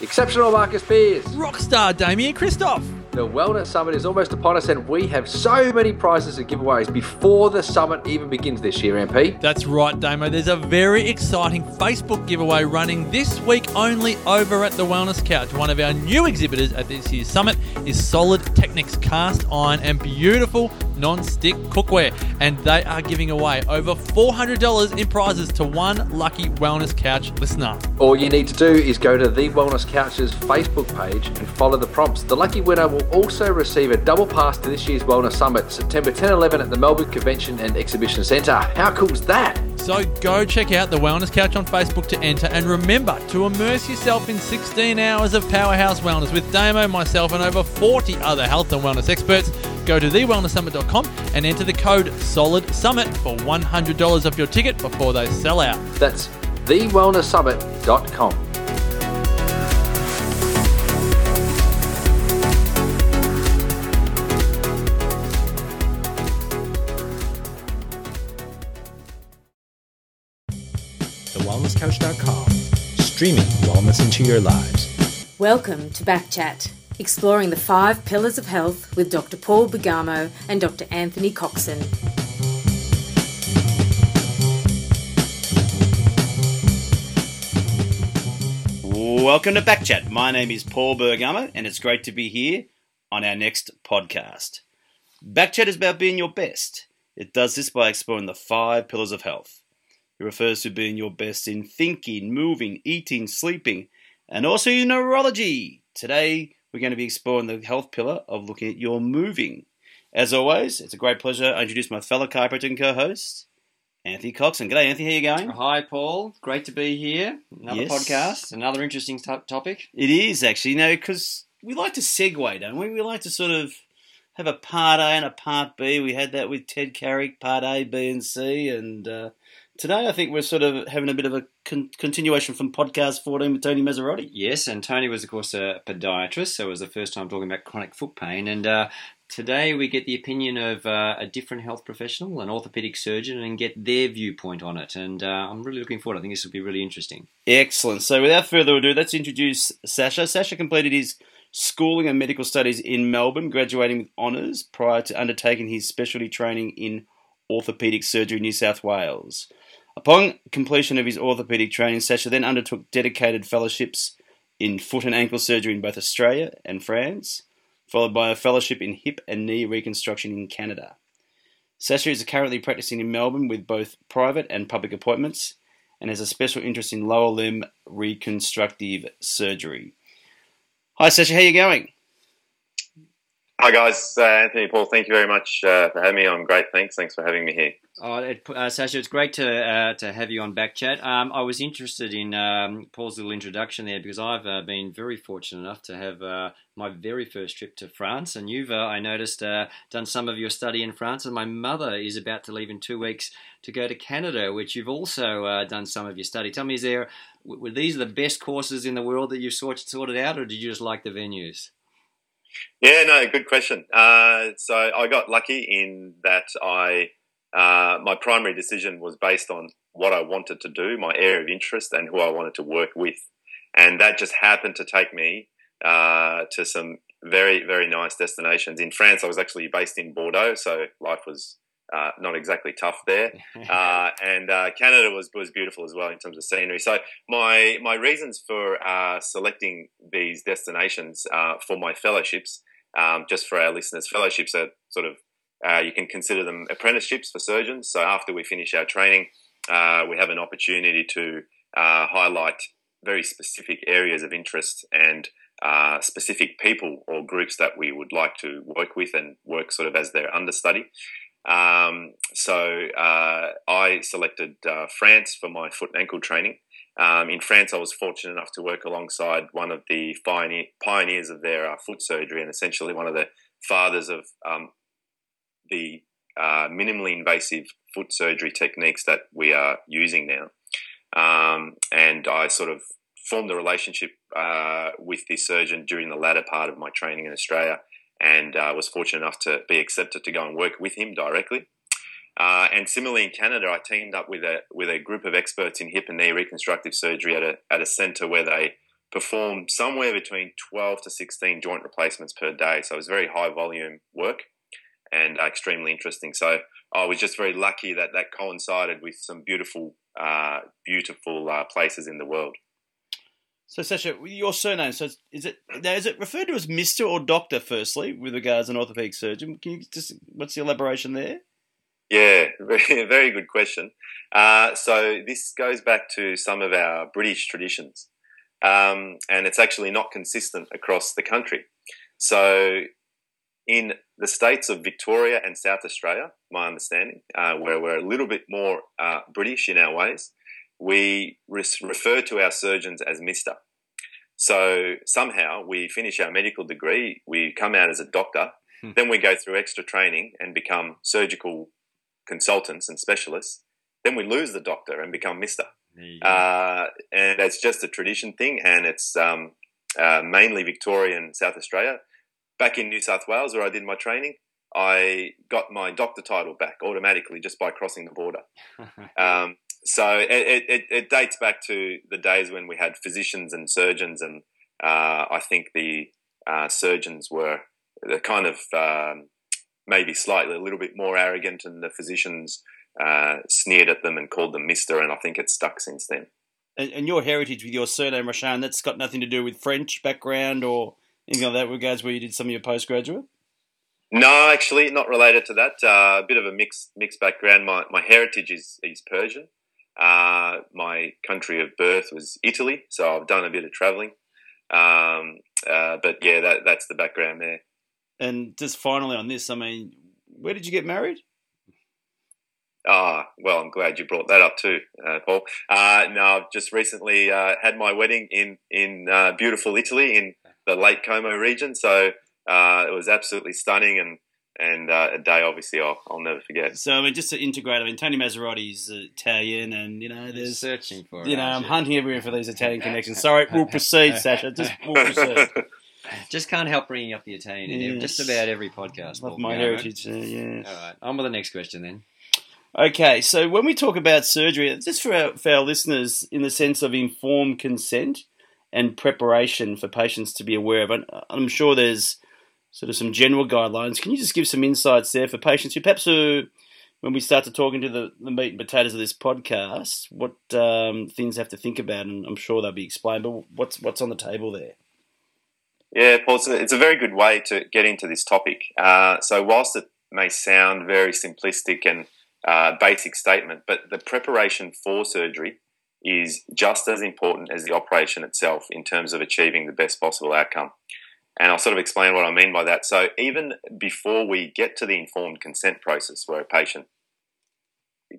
Exceptional Marcus Pearce. Rockstar Damian Kristof. The Wellness Summit is almost upon us, and we have so many prizes and giveaways before the summit even begins this year, MP. That's right, Damo. There's a very exciting Facebook giveaway running this week only over at the Wellness Couch. One of our new exhibitors at this year's summit is Solid Technics cast iron and beautiful non-stick cookware, and they are giving away over $400 in prizes to one lucky Wellness Couch listener. All you need to do is go to the Wellness Couch's Facebook page and follow the prompts. The lucky winner will also receive a double pass to this year's Wellness Summit, September 10 11 at the Melbourne Convention and Exhibition Centre. How cool is that? So go check out the Wellness Couch on Facebook to enter, and remember to immerse yourself in 16 hours of powerhouse wellness with Damo, myself, and over 40 other health and wellness experts. Go to thewellnesssummit.com and enter the code SOLIDSUMMIT for $100 off your ticket before they sell out. That's thewellnesssummit.com. TheWellnessCouch.com, streaming wellness into your lives. Welcome to Backchat, exploring the five pillars of health with Dr. Paul Bergamo and Dr. Anthony Coxon. Welcome to Backchat. My name is Paul Bergamo, and it's great to be here on our next podcast. Backchat is about being your best. It does this by exploring the five pillars of health. It refers to being your best in thinking, moving, eating, sleeping, and also your neurology. Today, we're going to be exploring the health pillar of looking at your moving. As always, it's a great pleasure I introduce my fellow chiropractor and co-host, Anthony Coxon. G'day, Anthony. How are you going? Hi, Paul. Great to be here. Another Yes. podcast, another interesting to- topic. It is actually, you know, because we like to segue, don't we? We like to sort of have a part A and a part B. We had that with Ted Carrick, part A, B, and C, and uh, today I think we're sort of having a bit of a con- continuation from podcast 14 with Tony Mazzarotti. Yes, and Tony was, of course, a podiatrist, so it was the first time talking about chronic foot pain. And uh, today we get the opinion of uh, a different health professional, an orthopedic surgeon, and get their viewpoint on it. And uh, I'm really looking forward. I think this will be really interesting. Excellent. So without further ado, let's introduce Sasha. Sasha completed his schooling and medical studies in Melbourne, graduating with honours prior to undertaking his specialty training in orthopaedic surgery in New South Wales. Upon completion of his orthopaedic training, Sasha then undertook dedicated fellowships in foot and ankle surgery in both Australia and France, followed by a fellowship in hip and knee reconstruction in Canada. Sasha is currently practicing in Melbourne with both private and public appointments and has a special interest in lower limb reconstructive surgery. Hi, Sasha, how are you going? Hi guys, uh, Anthony Paul. Thank you very much uh, for having me. I'm great. Thanks. Thanks for having me here. Oh, it, uh, Sasha, it's great to uh, to have you on Backchat. Um, I was interested in um, Paul's little introduction there because I've uh, been very fortunate enough to have uh, my very first trip to France, and you've, uh, I noticed, uh, done some of your study in France, and my mother is about to leave in two weeks to go to Canada, which you've also done some of your study. Tell me, is there were these the best courses in the world that you've sort sorted out, or did you just like the venues? Yeah, no, good question. So I got lucky in that I uh, my primary decision was based on what I wanted to do, my area of interest, and who I wanted to work with, and that just happened to take me uh, to some very very nice destinations. In France, I was actually based in Bordeaux, so life was uh, not exactly tough there. uh, and uh, Canada was was beautiful as well in terms of scenery. So my my reasons for uh, selecting these destinations uh, for my fellowships, um, just for our listeners, fellowships are sort of uh, you can consider them apprenticeships for surgeons. So after we finish our training, uh, we have an opportunity to uh, highlight very specific areas of interest and uh, specific people or groups that we would like to work with and work sort of as their understudy. Um, so uh, I selected uh, France for my foot and ankle training. Um, in France, I was fortunate enough to work alongside one of the pioneer, pioneers of their foot surgery and essentially one of the fathers of um, the uh, minimally invasive foot surgery techniques that we are using now. Um, and I sort of formed a relationship uh, with this surgeon during the latter part of my training in Australia and uh, was fortunate enough to be accepted to go and work with him directly. Uh, and similarly in Canada, I teamed up with a with a group of experts in hip and knee reconstructive surgery at a at a centre where they perform somewhere between 12 to 16 joint replacements per day. So it was very high volume work and extremely interesting. So I was just very lucky that that coincided with some beautiful, uh, beautiful uh, places in the world. So, Sasha, your surname, so is it is it referred to as Mister or Doctor? Firstly, with regards to an orthopedic surgeon, can you just what's the elaboration there? Yeah, very, very good question. Uh, so this goes back to some of our British traditions, um, and it's actually not consistent across the country. So in the states of Victoria and South Australia, my understanding, uh, where we're a little bit more uh, British in our ways, we re- refer to our surgeons as Mister. So somehow we finish our medical degree, we come out as a doctor, hmm. then we go through extra training and become surgical consultants and specialists. Then we lose the doctor and become Mister. Uh, and it's just a tradition thing, and it's um, uh, mainly Victorian South Australia. Back in New South Wales, where I did my training, I got my doctor title back automatically just by crossing the border. um, so it, it, it, dates back to the days when we had physicians and surgeons, and uh, I think the uh, surgeons were the kind of um, maybe slightly a little bit more arrogant, and the physicians uh, sneered at them and called them Mister, and I think it's stuck since then. And, and, your heritage with your surname, Rashan, that's got nothing to do with French background or anything like that, regards where you did some of your postgraduate. No, actually, not related to that. Uh, a bit of a mixed mixed background. My my heritage is is Persian. Uh, my country of birth was Italy, so I've done a bit of travelling. Um, uh, but yeah, that, that's the background there. And just finally on this, I mean, where did you get married? Ah, well, I'm glad you brought that up too, uh, Paul. Uh, no, I've just recently uh, had my wedding in in uh, beautiful Italy in the Lake Como region, so uh, it was absolutely stunning and and uh, a day obviously I'll, I'll never forget. So I mean, just to integrate, I mean, Tony Mazzarotti's Italian, and you know, there's searching for. You know, I'm hunting everywhere for these Italian connections. Sorry, we'll proceed, Sasha. Just we'll proceed. Just can't help bringing up the Italian in just about every podcast. Love my heritage. Uh, yeah. All right, on with the next question then. Okay, so when we talk about surgery, just for our, for our listeners, in the sense of informed consent and preparation for patients to be aware of, I'm sure there's sort of some general guidelines. Can you just give some insights there for patients who perhaps are, when we start to talk into the, the meat and potatoes of this podcast, what um, things have to think about? And I'm sure they'll be explained, but what's what's on the table there? Yeah, Paul, a, it's a very good way to get into this topic. Uh, so, whilst it may sound very simplistic and uh, basic statement, but the preparation for surgery is just as important as the operation itself in terms of achieving the best possible outcome. And I'll sort of explain what I mean by that. So, even before we get to the informed consent process, where a patient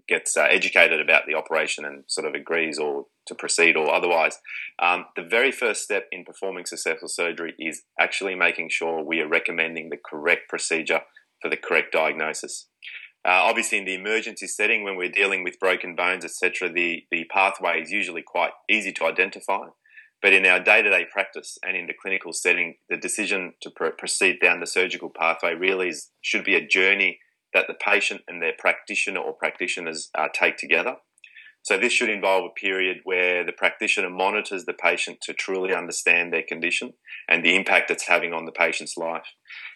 gets uh, educated about the operation and sort of agrees or to proceed or otherwise, um, the very first step in performing successful surgery is actually making sure we are recommending the correct procedure for the correct diagnosis. Uh, obviously, in the emergency setting, when we're dealing with broken bones, etc., the, the pathway is usually quite easy to identify. But in our day to day practice and in the clinical setting, the decision to pr- proceed down the surgical pathway really is, should be a journey that the patient and their practitioner or practitioners uh, take together. So, this should involve a period where the practitioner monitors the patient to truly understand their condition and the impact it's having on the patient's life.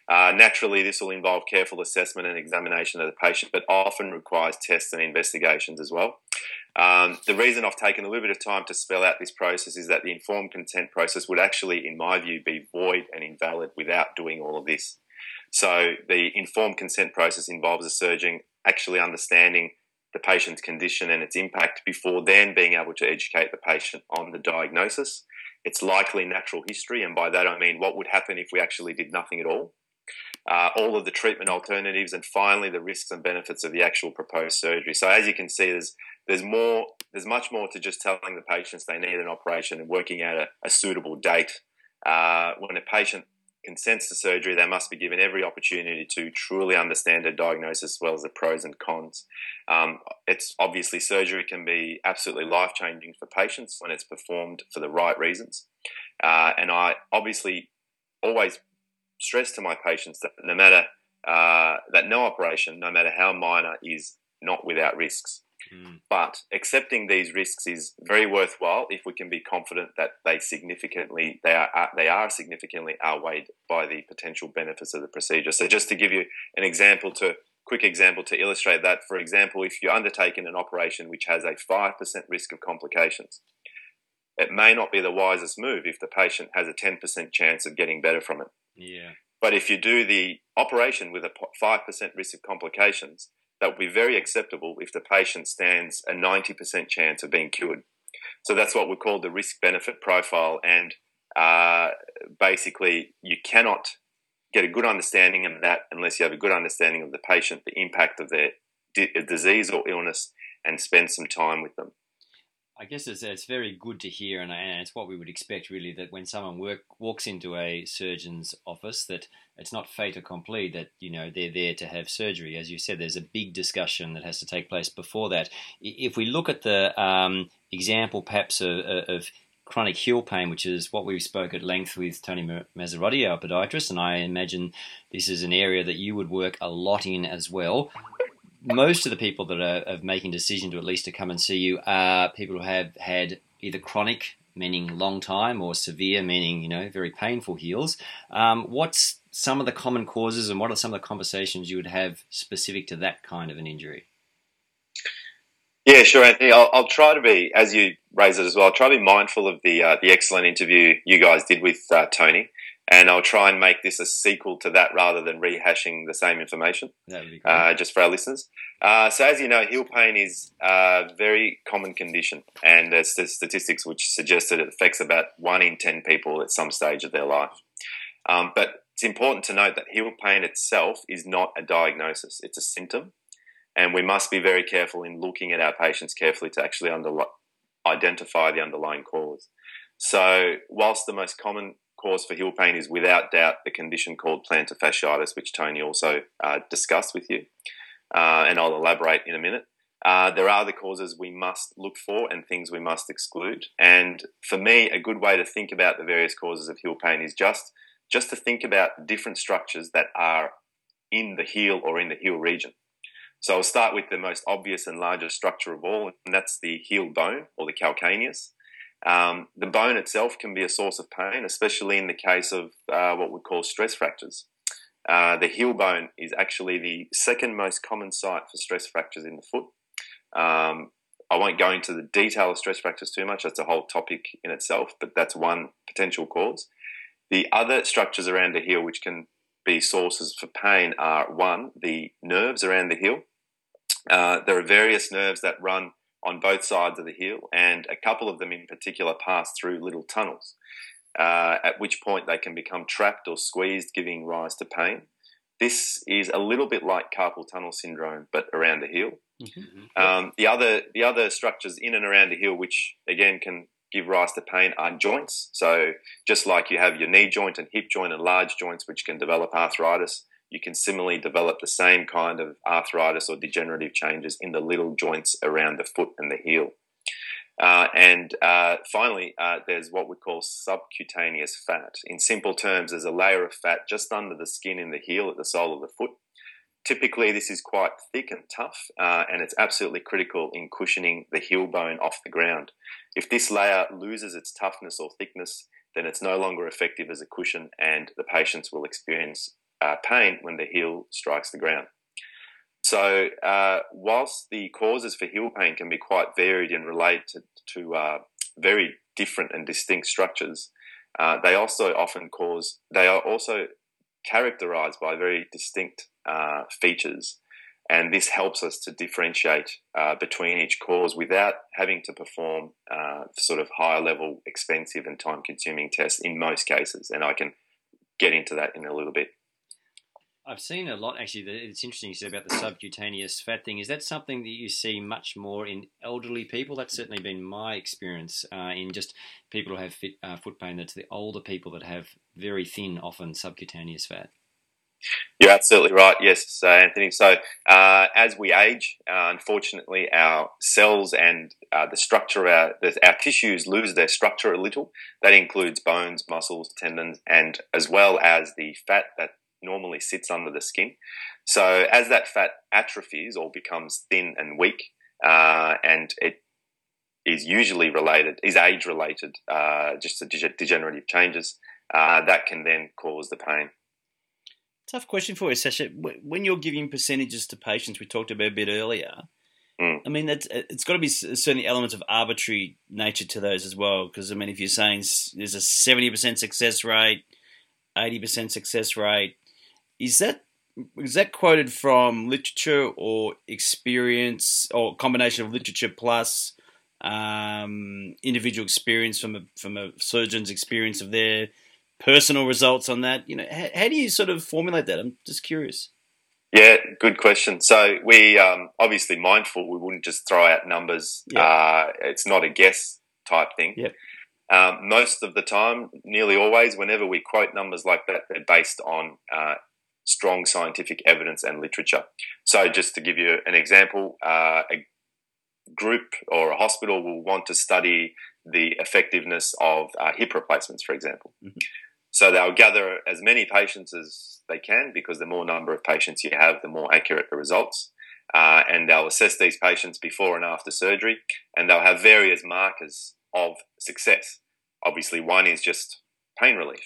Uh, naturally, this will involve careful assessment and examination of the patient, but often requires tests and investigations as well. Um, the reason I've taken a little bit of time to spell out this process is that the informed consent process would actually, in my view, be void and invalid without doing all of this. So the informed consent process involves a surgeon actually understanding the patient's condition and its impact before then being able to educate the patient on the diagnosis. It's likely natural history, and by that I mean what would happen if we actually did nothing at all uh, all of the treatment alternatives, and finally the risks and benefits of the actual proposed surgery. So as you can see, there's there's more, there's much more to just telling the patients they need an operation and working out a, a suitable date. Uh, when a patient consents to surgery, they must be given every opportunity to truly understand a diagnosis as well as the pros and cons. Um, it's obviously surgery can be absolutely life changing for patients when it's performed for the right reasons. Uh, and I obviously always stress to my patients that no matter uh, that no operation, no matter how minor, is not without risks. Mm. But accepting these risks is very worthwhile if we can be confident that they significantly they are they are significantly outweighed by the potential benefits of the procedure. So just to give you an example to quick example to illustrate that, for example, if you're undertaking an operation which has a 5% risk of complications, it may not be the wisest move if the patient has a 10% chance of getting better from it. Yeah. But if you do the operation with a 5% risk of complications, that would be very acceptable if the patient stands a 90% chance of being cured. So that's what we call the risk benefit profile. And uh, basically, you cannot get a good understanding of that unless you have a good understanding of the patient, the impact of their di- disease or illness, and spend some time with them. I guess it's, it's very good to hear, and, and it's what we would expect really that when someone work, walks into a surgeon's office, that it's not fait accompli that you know they're there to have surgery. As you said, there's a big discussion that has to take place before that. If we look at the um, example, perhaps of, of chronic heel pain, which is what we spoke at length with Tony Mazzarotti, our podiatrist, and I imagine this is an area that you would work a lot in as well most of the people that are of making decision to at least to come and see you are people who have had either chronic, meaning long time, or severe, meaning you know very painful heels. Um, what's some of the common causes, and what are some of the conversations you would have specific to that kind of an injury? Yeah, sure, Anthony. I'll, I'll try to be, as you raise it as well, I'll try to be mindful of the uh, the excellent interview you guys did with uh, Tony and I'll try and make this a sequel to that rather than rehashing the same information. Uh, just for our listeners. Uh, so, as you know, heel pain is a very common condition, and there's statistics which suggest that it affects about one in ten people at some stage of their life. Um, but it's important to note that heel pain itself is not a diagnosis; it's a symptom, and we must be very careful in looking at our patients carefully to actually identify the underlying cause. So, whilst the most common cause for heel pain is without doubt the condition called plantar fasciitis, which Tony also uh, discussed with you, uh, and I'll elaborate in a minute. Uh, there are the causes we must look for and things we must exclude. And for me, a good way to think about the various causes of heel pain is just just to think about different structures that are in the heel or in the heel region. So I'll start with the most obvious and largest structure of all, and that's the heel bone or the calcaneus. Um, the bone itself can be a source of pain, especially in the case of uh, what we call stress fractures. Uh, the heel bone is actually the second most common site for stress fractures in the foot. Um, I won't go into the detail of stress fractures too much, that's a whole topic in itself, but that's one potential cause. The other structures around the heel which can be sources for pain are one, the nerves around the heel. Uh, there are various nerves that run on both sides of the heel, and a couple of them in particular pass through little tunnels, uh, at which point they can become trapped or squeezed, giving rise to pain. This is a little bit like carpal tunnel syndrome, but around the heel. Mm-hmm. Um, the other the other structures in and around the heel, which again can give rise to pain, are joints. So just like you have your knee joint and hip joint and large joints, which can develop arthritis, you can similarly develop the same kind of arthritis or degenerative changes in the little joints around the foot and the heel. Uh, and uh, finally, uh, there's what we call subcutaneous fat. In simple terms, there's a layer of fat just under the skin in the heel at the sole of the foot. Typically, this is quite thick and tough, uh, and it's absolutely critical in cushioning the heel bone off the ground. If this layer loses its toughness or thickness, then it's no longer effective as a cushion, and the patients will experience uh, pain when the heel strikes the ground. So, uh, whilst the causes for heel pain can be quite varied and relate to, to uh, very different and distinct structures, uh, they also often cause, they are also characterized by very distinct uh, features. And this helps us to differentiate uh, between each cause without having to perform sort of higher level, expensive, and time consuming tests in most cases. And I can get into that in a little bit. I've seen a lot actually. It's interesting you said about the subcutaneous fat thing. Is that something that you see much more in elderly people? That's certainly been my experience uh, in just people who have fit, uh, foot pain. That's the older people that have very thin, often subcutaneous fat. You're absolutely right. Yes, uh, Anthony. So uh, as we age, uh, unfortunately, our cells and uh, the structure of our the, our tissues lose their structure a little. That includes bones, muscles, tendons, and as well as the fat that normally sits under the skin. So as that fat atrophies or becomes thin and weak, uh, and it is usually related, is age related, uh, just to degenerative changes that can then cause the pain. Tough question for you, Sasha. When you're giving percentages to patients, we talked about a bit earlier. Mm. I mean, that's, it's got to be certainly elements of arbitrary nature to those as well. Because I mean, if you're saying there's a seventy percent success rate, eighty percent success rate, is that is that quoted from literature or experience or combination of literature plus um, individual experience from a from a surgeon's experience of their personal results on that? You know, how, how do you sort of formulate that? I'm just curious. Yeah, good question. So we um, obviously mindful. We wouldn't just throw out numbers. Yeah. Uh, it's not a guess type thing. Yep. Um, most of the time, nearly always, whenever we quote numbers like that, they're based on uh, strong scientific evidence and literature. So, just to give you an example, uh, a group or a hospital will want to study the effectiveness of uh, hip replacements, for example. Mhm. So they'll gather as many patients as they can because the more number of patients you have, the more accurate the results. Uh, and they'll assess these patients before and after surgery, and they'll have various markers of success. Obviously, one is just pain relief.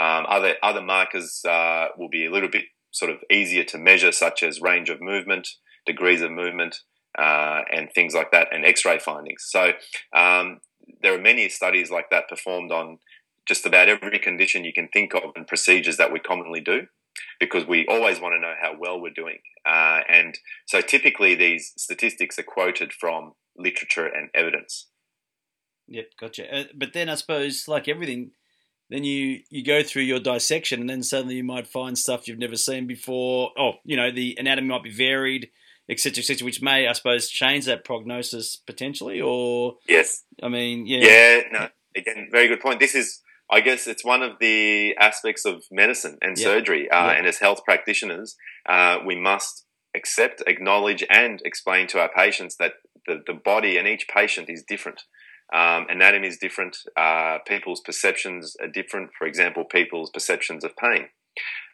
Um, other other markers uh, will be a little bit sort of easier to measure, such as range of movement, degrees of movement, uh, and things like that, and X-ray findings. So um, there are many studies like that performed on just about every condition you can think of and procedures that we commonly do because we always want to know how well we're doing. Uh, and so typically these statistics are quoted from literature and evidence. Yep, gotcha. Uh, but then I suppose, like everything, then you you go through your dissection, and then suddenly you might find stuff you've never seen before. Oh, you know, the anatomy might be varied, etc., etc., which may, I suppose, change that prognosis potentially. Or, Yes. I mean, yeah, Yeah, no, again, very good point. This is, I guess, it's one of the aspects of medicine and Yeah. surgery. Uh, Yeah. And as health practitioners, uh, we must accept, acknowledge, and explain to our patients that the, the body and each patient is different. Um, anatomy is different. Uh, people's perceptions are different. For example, people's perceptions of pain.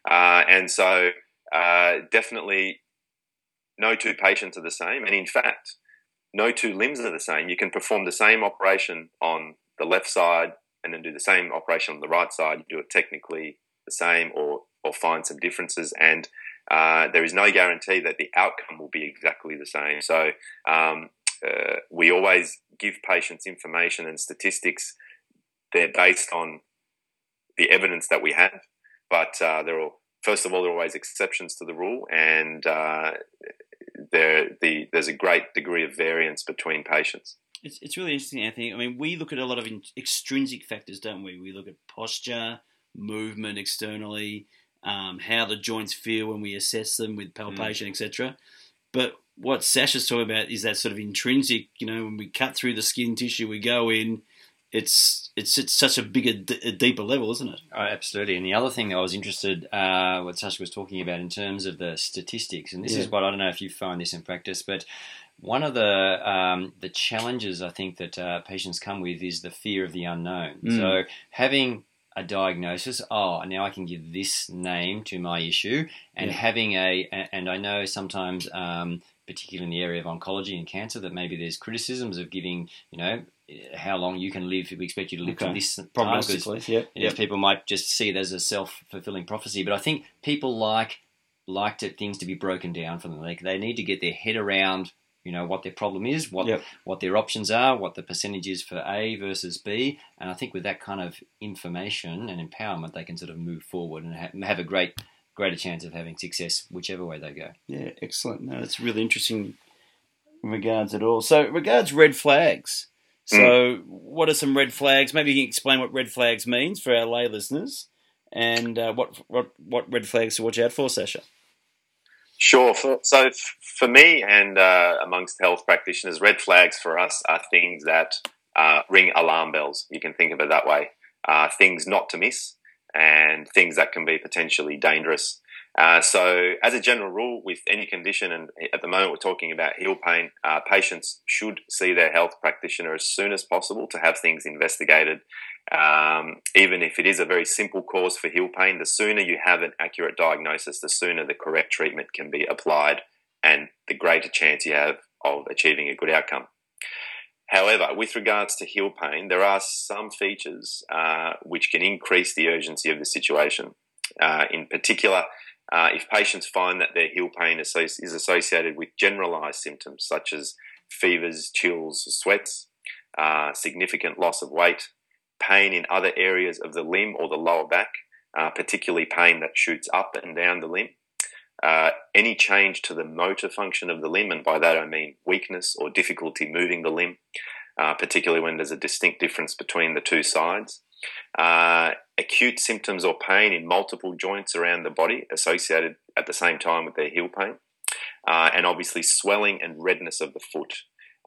Uh, and so, uh, definitely, no two patients are the same. And in fact, no two limbs are the same. You can perform the same operation on the left side and then do the same operation on the right side. You do it technically the same or, or find some differences. And uh, there is no guarantee that the outcome will be exactly the same. So um, uh, we always give patients information and statistics. They're based on the evidence that we have, but uh, there are first of all there are always exceptions to the rule, and uh, there the there's a great degree of variance between patients. It's it's really interesting, Anthony. I mean, we look at a lot of in, extrinsic factors, don't we? We look at posture, movement externally, um, how the joints feel when we assess them with palpation, etc. But what Sasha's talking about is that sort of intrinsic. You know, when we cut through the skin tissue, we go in. It's it's it's such a bigger, d- a deeper level, isn't it? Oh, absolutely. And the other thing that I was interested, uh, what Sasha was talking about in terms of the statistics, and this Yeah. is what I don't know if you find this in practice, but one of the um, the challenges I think that uh, patients come with is the fear of the unknown. Mm. So having a diagnosis, oh, now I can give this name to my issue, and Yeah. having a, and I know sometimes. Um, particularly in the area of oncology and cancer, that maybe there's criticisms of giving, you know, how long you can live. We expect you to live to this Prognostically, yeah, Yes, people might just see it as a self fulfilling prophecy, but I think people like like to, things to be broken down for them. Like they need to get their head around, you know, what their problem is, what Yep. what their options are, what the percentage is for A versus B, and I think with that kind of information and empowerment, they can sort of move forward and ha- have a great greater chance of having success whichever way they go. Yeah, excellent. No, that's really interesting in regards at all. So, regards red flags. So, what are some red flags? Maybe you can explain what red flags means for our lay listeners, and uh, what what what red flags to watch out for, Sasha. Sure. So for me and uh, amongst health practitioners, red flags for us are things that uh, ring alarm bells. You can think of it that way. Uh, things not to miss and things that can be potentially dangerous. Uh, so, as a general rule, with any condition, and at the moment we're talking about heel pain, uh, patients should see their health practitioner as soon as possible to have things investigated. Um, even if it is a very simple cause for heel pain, the sooner you have an accurate diagnosis, the sooner the correct treatment can be applied, and the greater chance you have of achieving a good outcome. However, with regards to heel pain, there are some features uh, which can increase the urgency of the situation. Uh, in particular, uh, if patients find that their heel pain is associated with generalized symptoms such as fevers, chills, sweats, uh, significant loss of weight, pain in other areas of the limb or the lower back, uh, particularly pain that shoots up and down the limb, uh, any change to the motor function of the limb, and by that I mean weakness or difficulty moving the limb, uh, particularly when there's a distinct difference between the two sides. Uh, acute symptoms or pain in multiple joints around the body associated at the same time with their heel pain, uh, and obviously swelling and redness of the foot.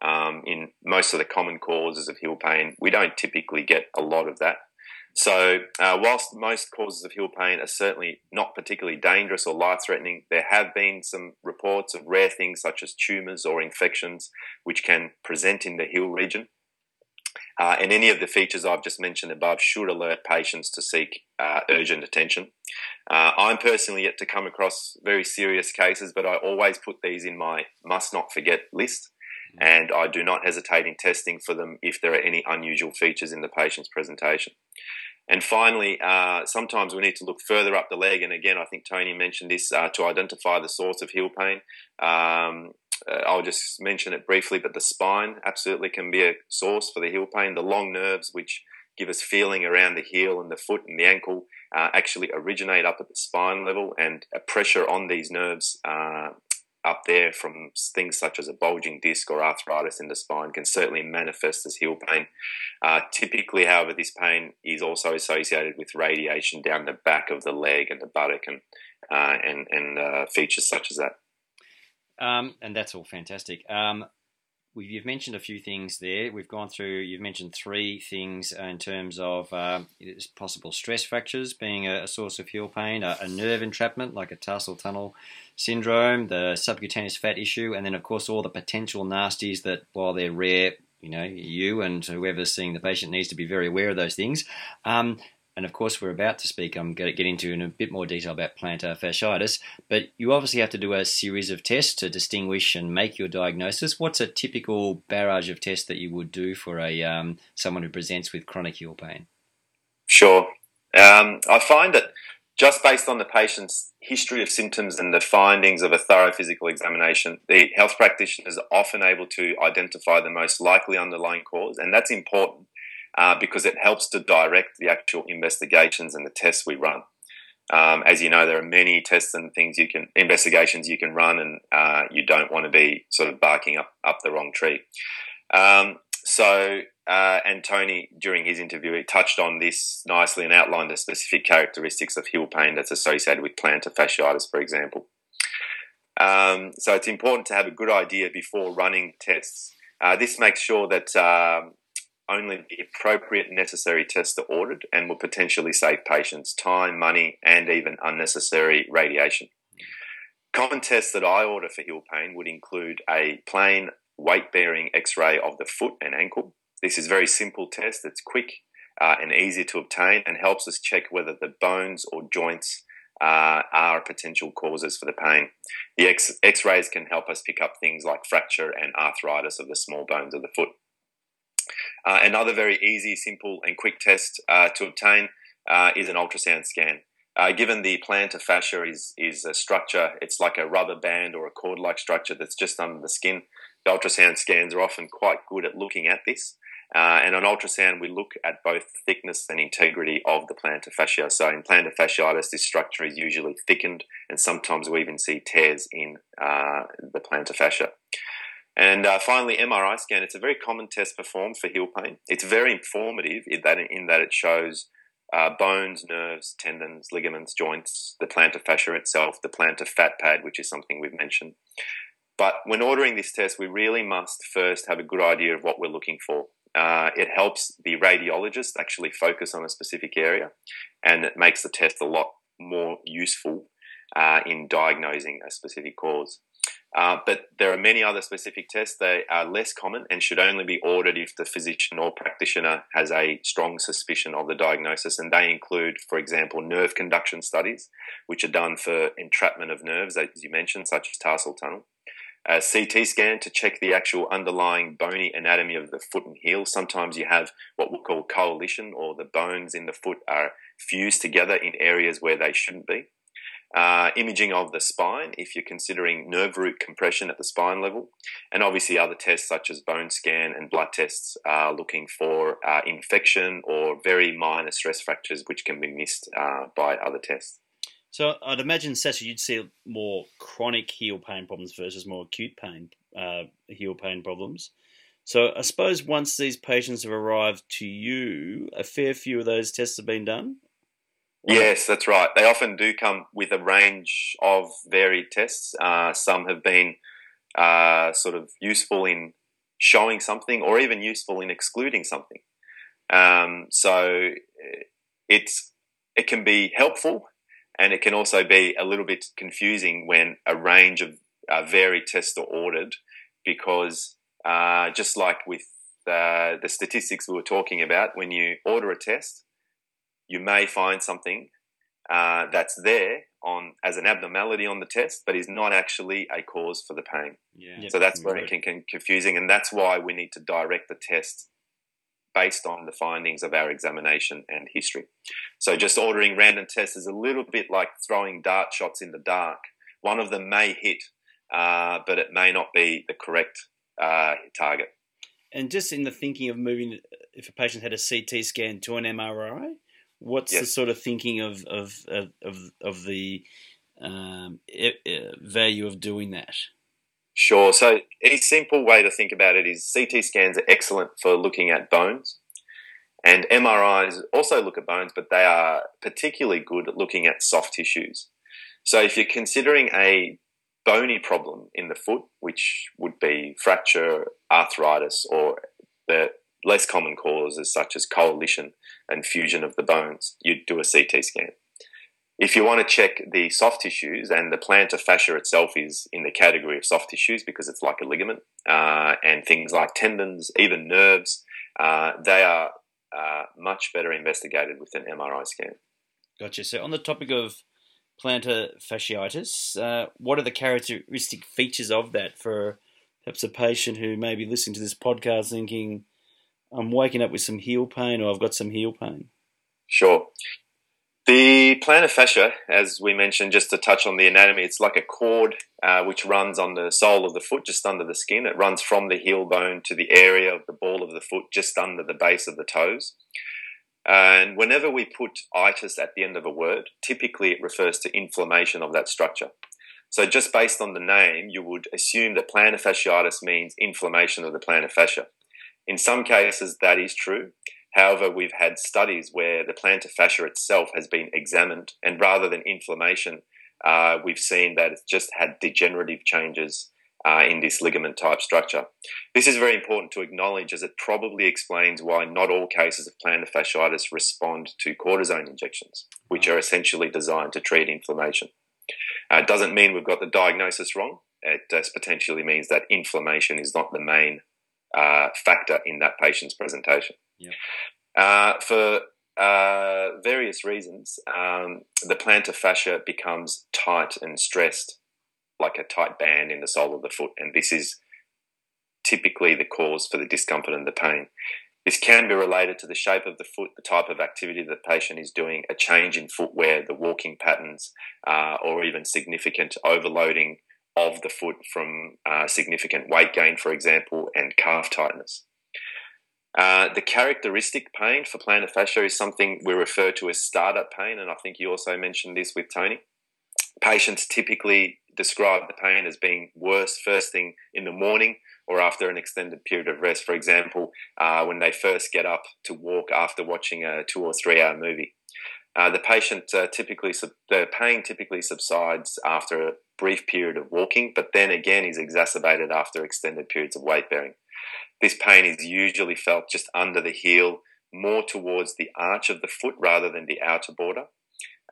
Um, in most of the common causes of heel pain, we don't typically get a lot of that. So, uh, whilst most causes of heel pain are certainly not particularly dangerous or life threatening, there have been some reports of rare things such as tumours or infections which can present in the heel region. Uh, and any of the features I've just mentioned above should alert patients to seek uh, urgent attention. Uh, I'm personally yet to come across very serious cases, but I always put these in my must not forget list. And I do not hesitate in testing for them if there are any unusual features in the patient's presentation. And finally, uh, sometimes we need to look further up the leg. And again, I think Tony mentioned this uh, to identify the source of heel pain. Um, uh, I'll just mention it briefly, but the spine absolutely can be a source for the heel pain. The long nerves, which give us feeling around the heel and the foot and the ankle, uh, actually originate up at the spine level, and a pressure on these nerves uh, up there from things such as a bulging disc or arthritis in the spine can certainly manifest as heel pain. Uh, typically, however, this pain is also associated with radiation down the back of the leg and the buttock and uh, and, and uh, features such as that. Um, and that's all fantastic. Um, you've mentioned a few things there. We've gone through, you've mentioned three things in terms of uh, possible stress fractures being a, a source of heel pain, a, a, nerve entrapment like a tarsal tunnel syndrome, the subcutaneous fat issue, and then, of course, all the potential nasties that, while they're rare, you know, you and whoever's seeing the patient needs to be very aware of those things. Um, and of course, we're about to speak, I'm going to get into in a bit more detail about plantar fasciitis, but you obviously have to do a series of tests to distinguish and make your diagnosis. What's a typical barrage of tests that you would do for a um, someone who presents with chronic heel pain? Sure. Um, I find that just based on the patient's history of symptoms and the findings of a thorough physical examination, the health practitioner is often able to identify the most likely underlying cause, and that's important uh, because it helps to direct the actual investigations and the tests we run. Um, as you know, there are many tests and things you can investigations you can run, and uh, you don't want to be sort of barking up up the wrong tree. Um, so, uh, and Tony, during his interview, he touched on this nicely and outlined the specific characteristics of heel pain that's associated with plantar fasciitis, for example. Um, so, it's important to have a good idea before running tests. Uh, this makes sure that um, only the appropriate necessary tests are ordered and will potentially save patients time, money, and even unnecessary radiation. Common tests that I order for heel pain would include a plain weight bearing x ray of the foot and ankle. This is a very simple test, it's quick uh, and easy to obtain and helps us check whether the bones or joints uh, are potential causes for the pain. The x rays can help us pick up things like fracture and arthritis of the small bones of the foot. Uh, another very easy, simple, and quick test uh, to obtain uh, is an ultrasound scan. Uh, given the plantar fascia is, is a structure, it's like a rubber band or a cord like structure that's just under the skin. The ultrasound scans are often quite good at looking at this. Uh, and on ultrasound, we look at both thickness and integrity of the plantar fascia. So in plantar fasciitis, this structure is usually thickened, and sometimes we even see tears in uh, the plantar fascia. And uh, finally, MRI scan. It's a very common test performed for heel pain. It's very informative in that, in that it shows uh, bones, nerves, tendons, ligaments, joints, the plantar fascia itself, the plantar fat pad, which is something we've mentioned. But when ordering this test, we really must first have a good idea of what we're looking for. Uh, it helps the radiologist actually focus on a specific area, and it makes the test a lot more useful uh, in diagnosing a specific cause. Uh, but there are many other specific tests that are less common and should only be ordered if the physician or practitioner has a strong suspicion of the diagnosis. And they include, for example, nerve conduction studies, which are done for entrapment of nerves, as you mentioned, such as tarsal tunnel. a CT scan to check the actual underlying bony anatomy of the foot and heel. Sometimes you have what we call coalition, or the bones in the foot are fused together in areas where they shouldn't be. Uh, imaging of the spine, if you're considering nerve root compression at the spine level, and obviously other tests such as bone scan and blood tests are looking for uh, infection or very minor stress fractures, which can be missed uh, by other tests. So I'd imagine, Sasha, you'd see more chronic heel pain problems versus more acute pain uh, heel pain problems. So I suppose once these patients have arrived to you, a fair few of those tests have been done. Yes, that's right. They often do come with a range of varied tests. Uh, some have been uh, sort of useful in showing something, or even useful in excluding something. Um, so it's it can be helpful and it can also be a little bit confusing when a range of uh, varied tests are ordered because uh, just like with uh, the statistics we were talking about, when you order a test, you may find something uh, that's there on as an abnormality on the test, but is not actually a cause for the pain. Yeah. So that's where it can get confusing, and that's why we need to direct the test based on the findings of our examination and history. So just ordering random tests is a little bit like throwing dart shots in the dark. One of them may hit, uh, but it may not be the correct uh, target. And just in the thinking of moving, if a patient had a CT scan to an MRI, what's Yes. the sort of thinking of of of of, of the um, e- e- value of doing that? Sure. So a simple way to think about it is CT scans are excellent for looking at bones, and MRIs also look at bones, but they are particularly good at looking at soft tissues. So if you're considering a bony problem in the foot, which would be fracture, arthritis, or the less common causes such as coalition and fusion of the bones, you'd do a CT scan. If you want to check the soft tissues, and the plantar fascia itself is in the category of soft tissues because it's like a ligament, uh, and things like tendons, even nerves, uh, they are uh, much better investigated with an MRI scan. Gotcha. So on the topic of plantar fasciitis, uh, what are the characteristic features of that for perhaps a patient who may be listening to this podcast thinking, I'm waking up with some heel pain or I've got some heel pain? Sure. The plantar fascia, as we mentioned, just to touch on the anatomy, it's like a cord uh, which runs on the sole of the foot, just under the skin. It runs from the heel bone to the area of the ball of the foot, just under the base of the toes. And whenever we put itis at the end of a word, typically it refers to inflammation of that structure. So, just based on the name, you would assume that plantar fasciitis means inflammation of the plantar fascia. In some cases, that is true. However, we've had studies where the plantar fascia itself has been examined, and rather than inflammation, uh, we've seen that it's just had degenerative changes uh, in this ligament type structure. This is very important to acknowledge as it probably explains why not all cases of plantar fasciitis respond to cortisone injections, which are essentially designed to treat inflammation. Uh, it doesn't mean we've got the diagnosis wrong. It just potentially means that inflammation is not the main uh, factor in that patient's presentation. Yeah. Uh, for uh, various reasons, um, the plantar fascia becomes tight and stressed, like a tight band in the sole of the foot, and this is typically the cause for the discomfort and the pain. This can be related to the shape of the foot, the type of activity that the patient is doing, a change in footwear, the walking patterns, uh, or even significant overloading of the foot from uh, significant weight gain, for example, and calf tightness. Uh, the characteristic pain for plantar fascia is something we refer to as startup pain, and I think you also mentioned this with Tony. Patients typically describe the pain as being worse first thing in the morning or after an extended period of rest. For example, uh, when they first get up to walk after watching a two or three hour movie. Uh, the patient uh, typically, the pain typically subsides after brief period of walking, but then again is exacerbated after extended periods of weight bearing. This pain is usually felt just under the heel, more towards the arch of the foot rather than the outer border.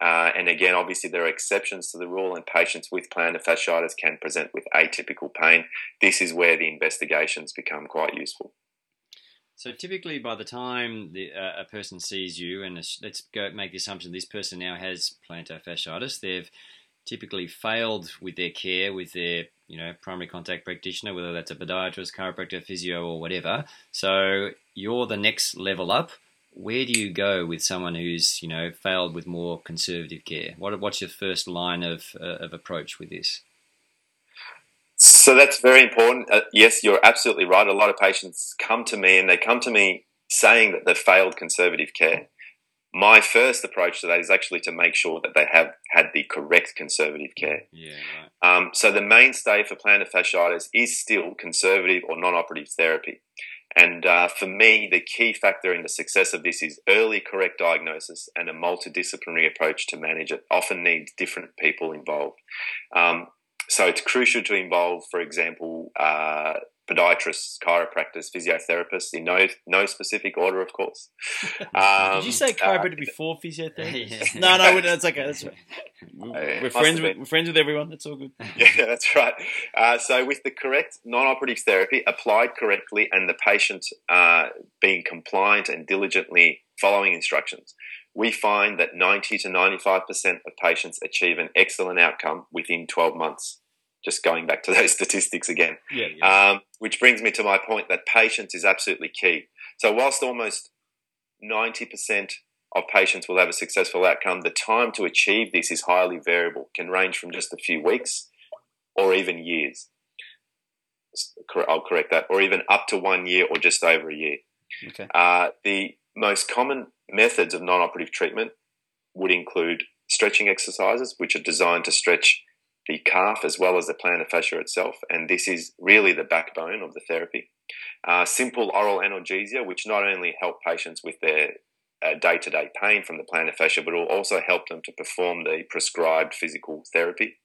Uh, and again, obviously, there are exceptions to the rule, and patients with plantar fasciitis can present with atypical pain. This is where the investigations become quite useful. So typically, by the time the, uh, a person sees you, and let's go make the assumption this person now has plantar fasciitis, they've typically failed with their care, with their you know primary contact practitioner, whether that's a podiatrist, chiropractor, physio, or whatever. So you're the next level up. Where do you go with someone who's you know failed with more conservative care? What what's your first line of uh, of approach with this? So that's very important. Uh, yes, you're absolutely right. A lot of patients come to me and they come to me saying that they've failed conservative care. My first approach to that is actually to make sure that they have had the correct conservative care. Yeah, right. Um, so the mainstay for plantar fasciitis is still conservative or non-operative therapy. And uh, for me, the key factor in the success of this is early correct diagnosis and a multidisciplinary approach to manage it. Often needs different people involved. Um, so it's crucial to involve, for example, uh, podiatrists, chiropractors, physiotherapists in no no specific order, of course. Um, Did you say uh, chiropractor before physiotherapy? Yeah. no, no, that's okay. That's right. We're must friends with we're friends with everyone. That's all good. Yeah, that's right. Uh, so, with the correct non operative therapy applied correctly and the patient uh, being compliant and diligently following instructions, we find that 90 to 95% of patients achieve an excellent outcome within 12 months. Just going back to those statistics again. Yeah, yeah. Um, which brings me to my point that patience is absolutely key. So, whilst almost 90% of patients will have a successful outcome, the time to achieve this is highly variable, can range from just a few weeks or even years. I'll correct that, or even up to one year or just over a year. Okay. Uh, the most common methods of non operative treatment would include stretching exercises, which are designed to stretch the calf as well as the plantar fascia itself, and this is really the backbone of the therapy. Uh, simple oral analgesia, which not only help patients with their day to day pain from the plantar fascia, but will also help them to perform the prescribed physical therapy.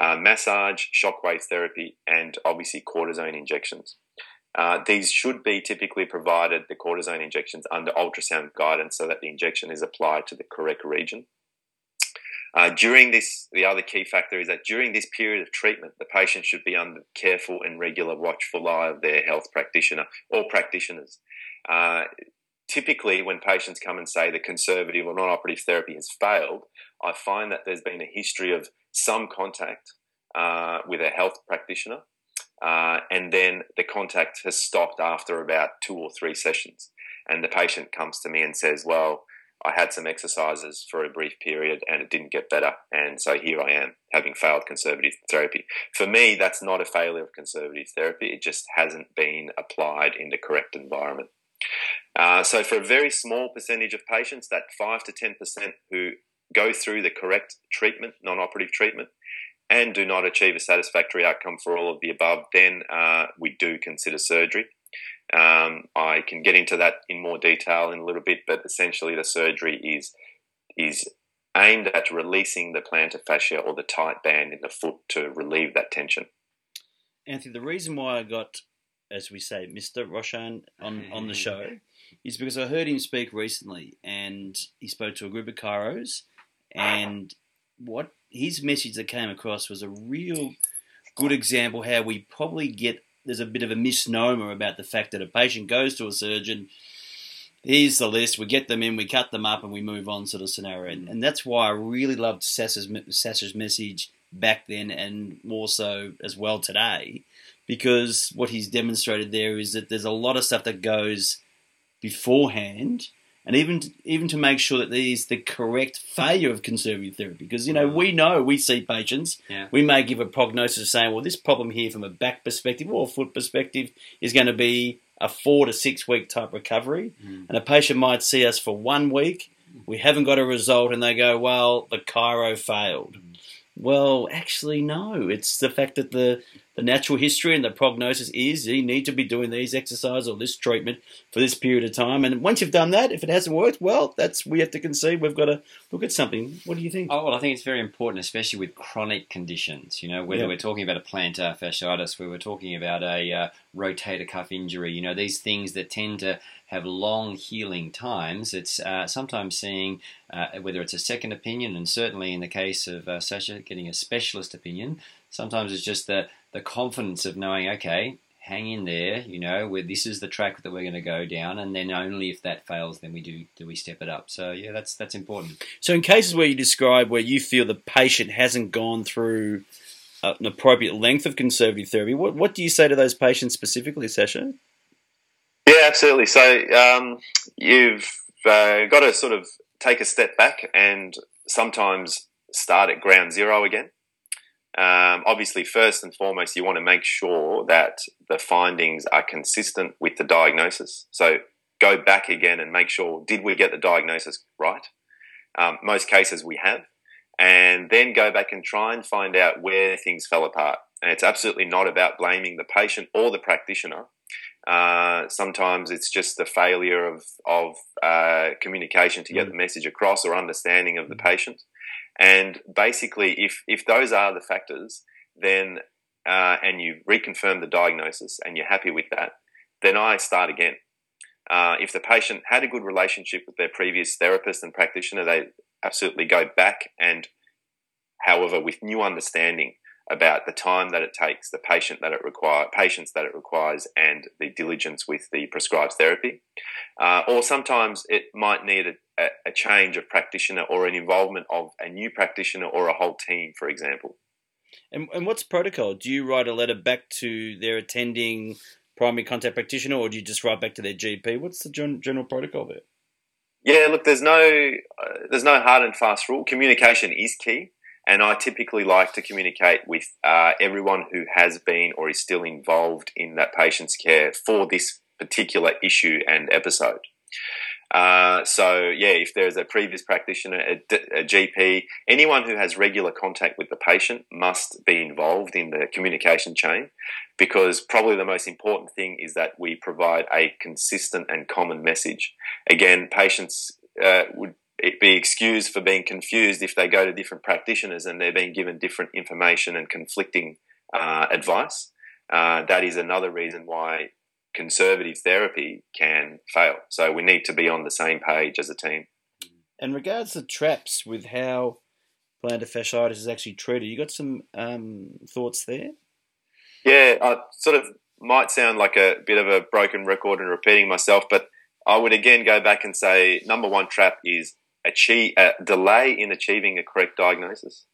Uh, massage, shockwave therapy, and obviously cortisone injections. Uh, these should be typically provided, the cortisone injections, under ultrasound guidance so that the injection is applied to the correct region. Uh, during this, the other key factor is that during this period of treatment, the patient should be under careful and regular watchful eye of their health practitioner or practitioners. Uh, typically, when patients come and say the conservative or non operative therapy has failed, I find that there's been a history of some contact uh, with a health practitioner, uh, and then the contact has stopped after about two or three sessions. And the patient comes to me and says, Well, I had some exercises for a brief period and it didn't get better. And so here I am having failed conservative therapy. For me, that's not a failure of conservative therapy. It just hasn't been applied in the correct environment. Uh, so for a very small percentage of patients, that 5 to 10% who go through the correct treatment, non-operative treatment, and do not achieve a satisfactory outcome for all of the above, then uh, we do consider surgery. Um, I can get into that in more detail in a little bit, but essentially the surgery is is aimed at releasing the plantar fascia or the tight band in the foot to relieve that tension. Anthony, the reason why I got, as we say, Mr. Roshan on, on the show is because I heard him speak recently and he spoke to a group of chiros and what his message that came across was a real good example how we probably get there's a bit of a misnomer about the fact that a patient goes to a surgeon here's the list we get them in we cut them up and we move on sort of scenario. And, mm. and that's why I really loved Sasha's message back then and more so as well today because what he's demonstrated there is that there's a lot of stuff that goes beforehand and even to, even to make sure that there is the correct failure of conservative therapy. Because you know we know we see patients. Yeah. we may give a prognosis saying well this problem here from a back perspective or a foot perspective is going to be a four to six week type recovery. Mm. And a patient might see us for one week. We haven't got a result and they go well the chiro failed. Mm. Well actually no. It's the fact that the the natural history and the prognosis is you need to be doing these exercises or this treatment for this period of time. And once you've done that, if it hasn't worked, well, that's we have to concede. We've got to look at something. What do you think? Oh, well, I think it's very important, especially with chronic conditions. You know, whether Yeah. we're talking about a plantar fasciitis, where we're talking about a uh, rotator cuff injury, you know, these things that tend to have long healing times. It's uh, sometimes seeing uh, whether it's a second opinion, and certainly in the case of uh, Sasha, getting a specialist opinion. Sometimes it's just the the confidence of knowing, okay, hang in there. You know, where this is the track that we're going to go down, and then only if that fails, then we do do we step it up. So yeah, that's that's important. So, in cases where you describe where you feel the patient hasn't gone through an appropriate length of conservative therapy. What what do you say to those patients specifically, Sasha? Yeah, absolutely. So um, you've uh, got to sort of take a step back and sometimes start at ground zero again. Um, obviously, first and foremost, you want to make sure that the findings are consistent with the diagnosis. So go back again and make sure did we get the diagnosis right? Um, most cases we have, and then go back and try and find out where things fell apart. And it's absolutely not about blaming the patient or the practitioner. Uh, sometimes it's just the failure of of uh, communication to get mm. the message across or understanding of the patient. And basically, if if those are the factors, then uh, and you reconfirm the diagnosis and you're happy with that, then I start again. Uh, if the patient had a good relationship with their previous therapist and practitioner, they absolutely go back and, however, with new understanding about the time that it takes, the patient that it require, patients that it requires, and the diligence with the prescribed therapy. Uh, or sometimes it might need a, a, change of practitioner or an involvement of a new practitioner or a whole team, for example. And, and what's protocol? Do you write a letter back to their attending primary contact practitioner, or do you just write back to their GP? What's the general protocol there? Yeah, look, there's no uh, there's no hard and fast rule. Communication is key, and I typically like to communicate with uh, everyone who has been or is still involved in that patient's care for this particular issue and episode. Uh, so yeah, if there's a previous practitioner, a, a, GP, anyone who has regular contact with the patient must be involved in the communication chain, because probably the most important thing is that we provide a consistent and common message. Again, patients uh, would be excused for being confused if they go to different practitioners and they're being given different information and conflicting uh, advice. Uh, that is another reason why conservative therapy can fail. So we need to be on the same page as a team. And regards to traps with how plantar fasciitis is actually treated, you got some um, thoughts there? Yeah, I sort of might sound like a bit of a broken record and repeating myself, but I would again go back and say number one trap is achieve a delay in achieving a correct diagnosis.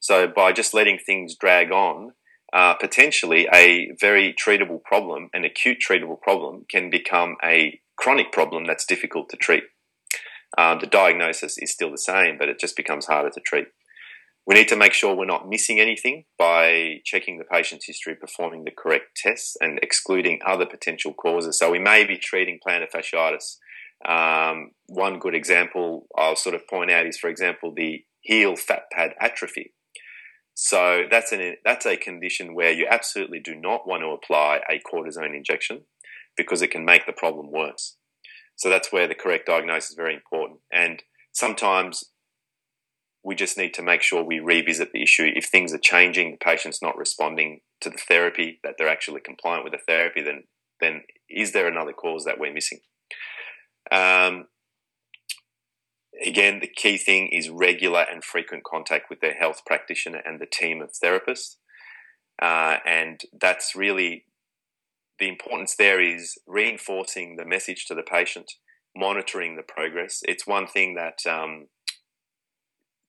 So by just letting things drag on, uh, potentially a very treatable problem, an acute treatable problem, can become a chronic problem that's difficult to treat. Um, the diagnosis is still the same, but it just becomes harder to treat. We need to make sure we're not missing anything by checking the patient's history, performing the correct tests, and excluding other potential causes. So we may be treating plantar fasciitis. Um, one good example I'll sort of point out is, for example, the heel fat pad atrophy. So that's an that's a condition where you absolutely do not want to apply a cortisone injection because it can make the problem worse. So that's where the correct diagnosis is very important. And sometimes we just need to make sure we revisit the issue. If things are changing, the patient's not responding to the therapy, that they're actually compliant with the therapy, then then is there another cause that we're missing? Um, again, the key thing is regular and frequent contact with their health practitioner and the team of therapists. Uh, and that's really the importance there is reinforcing the message to the patient, monitoring the progress. It's one thing that um,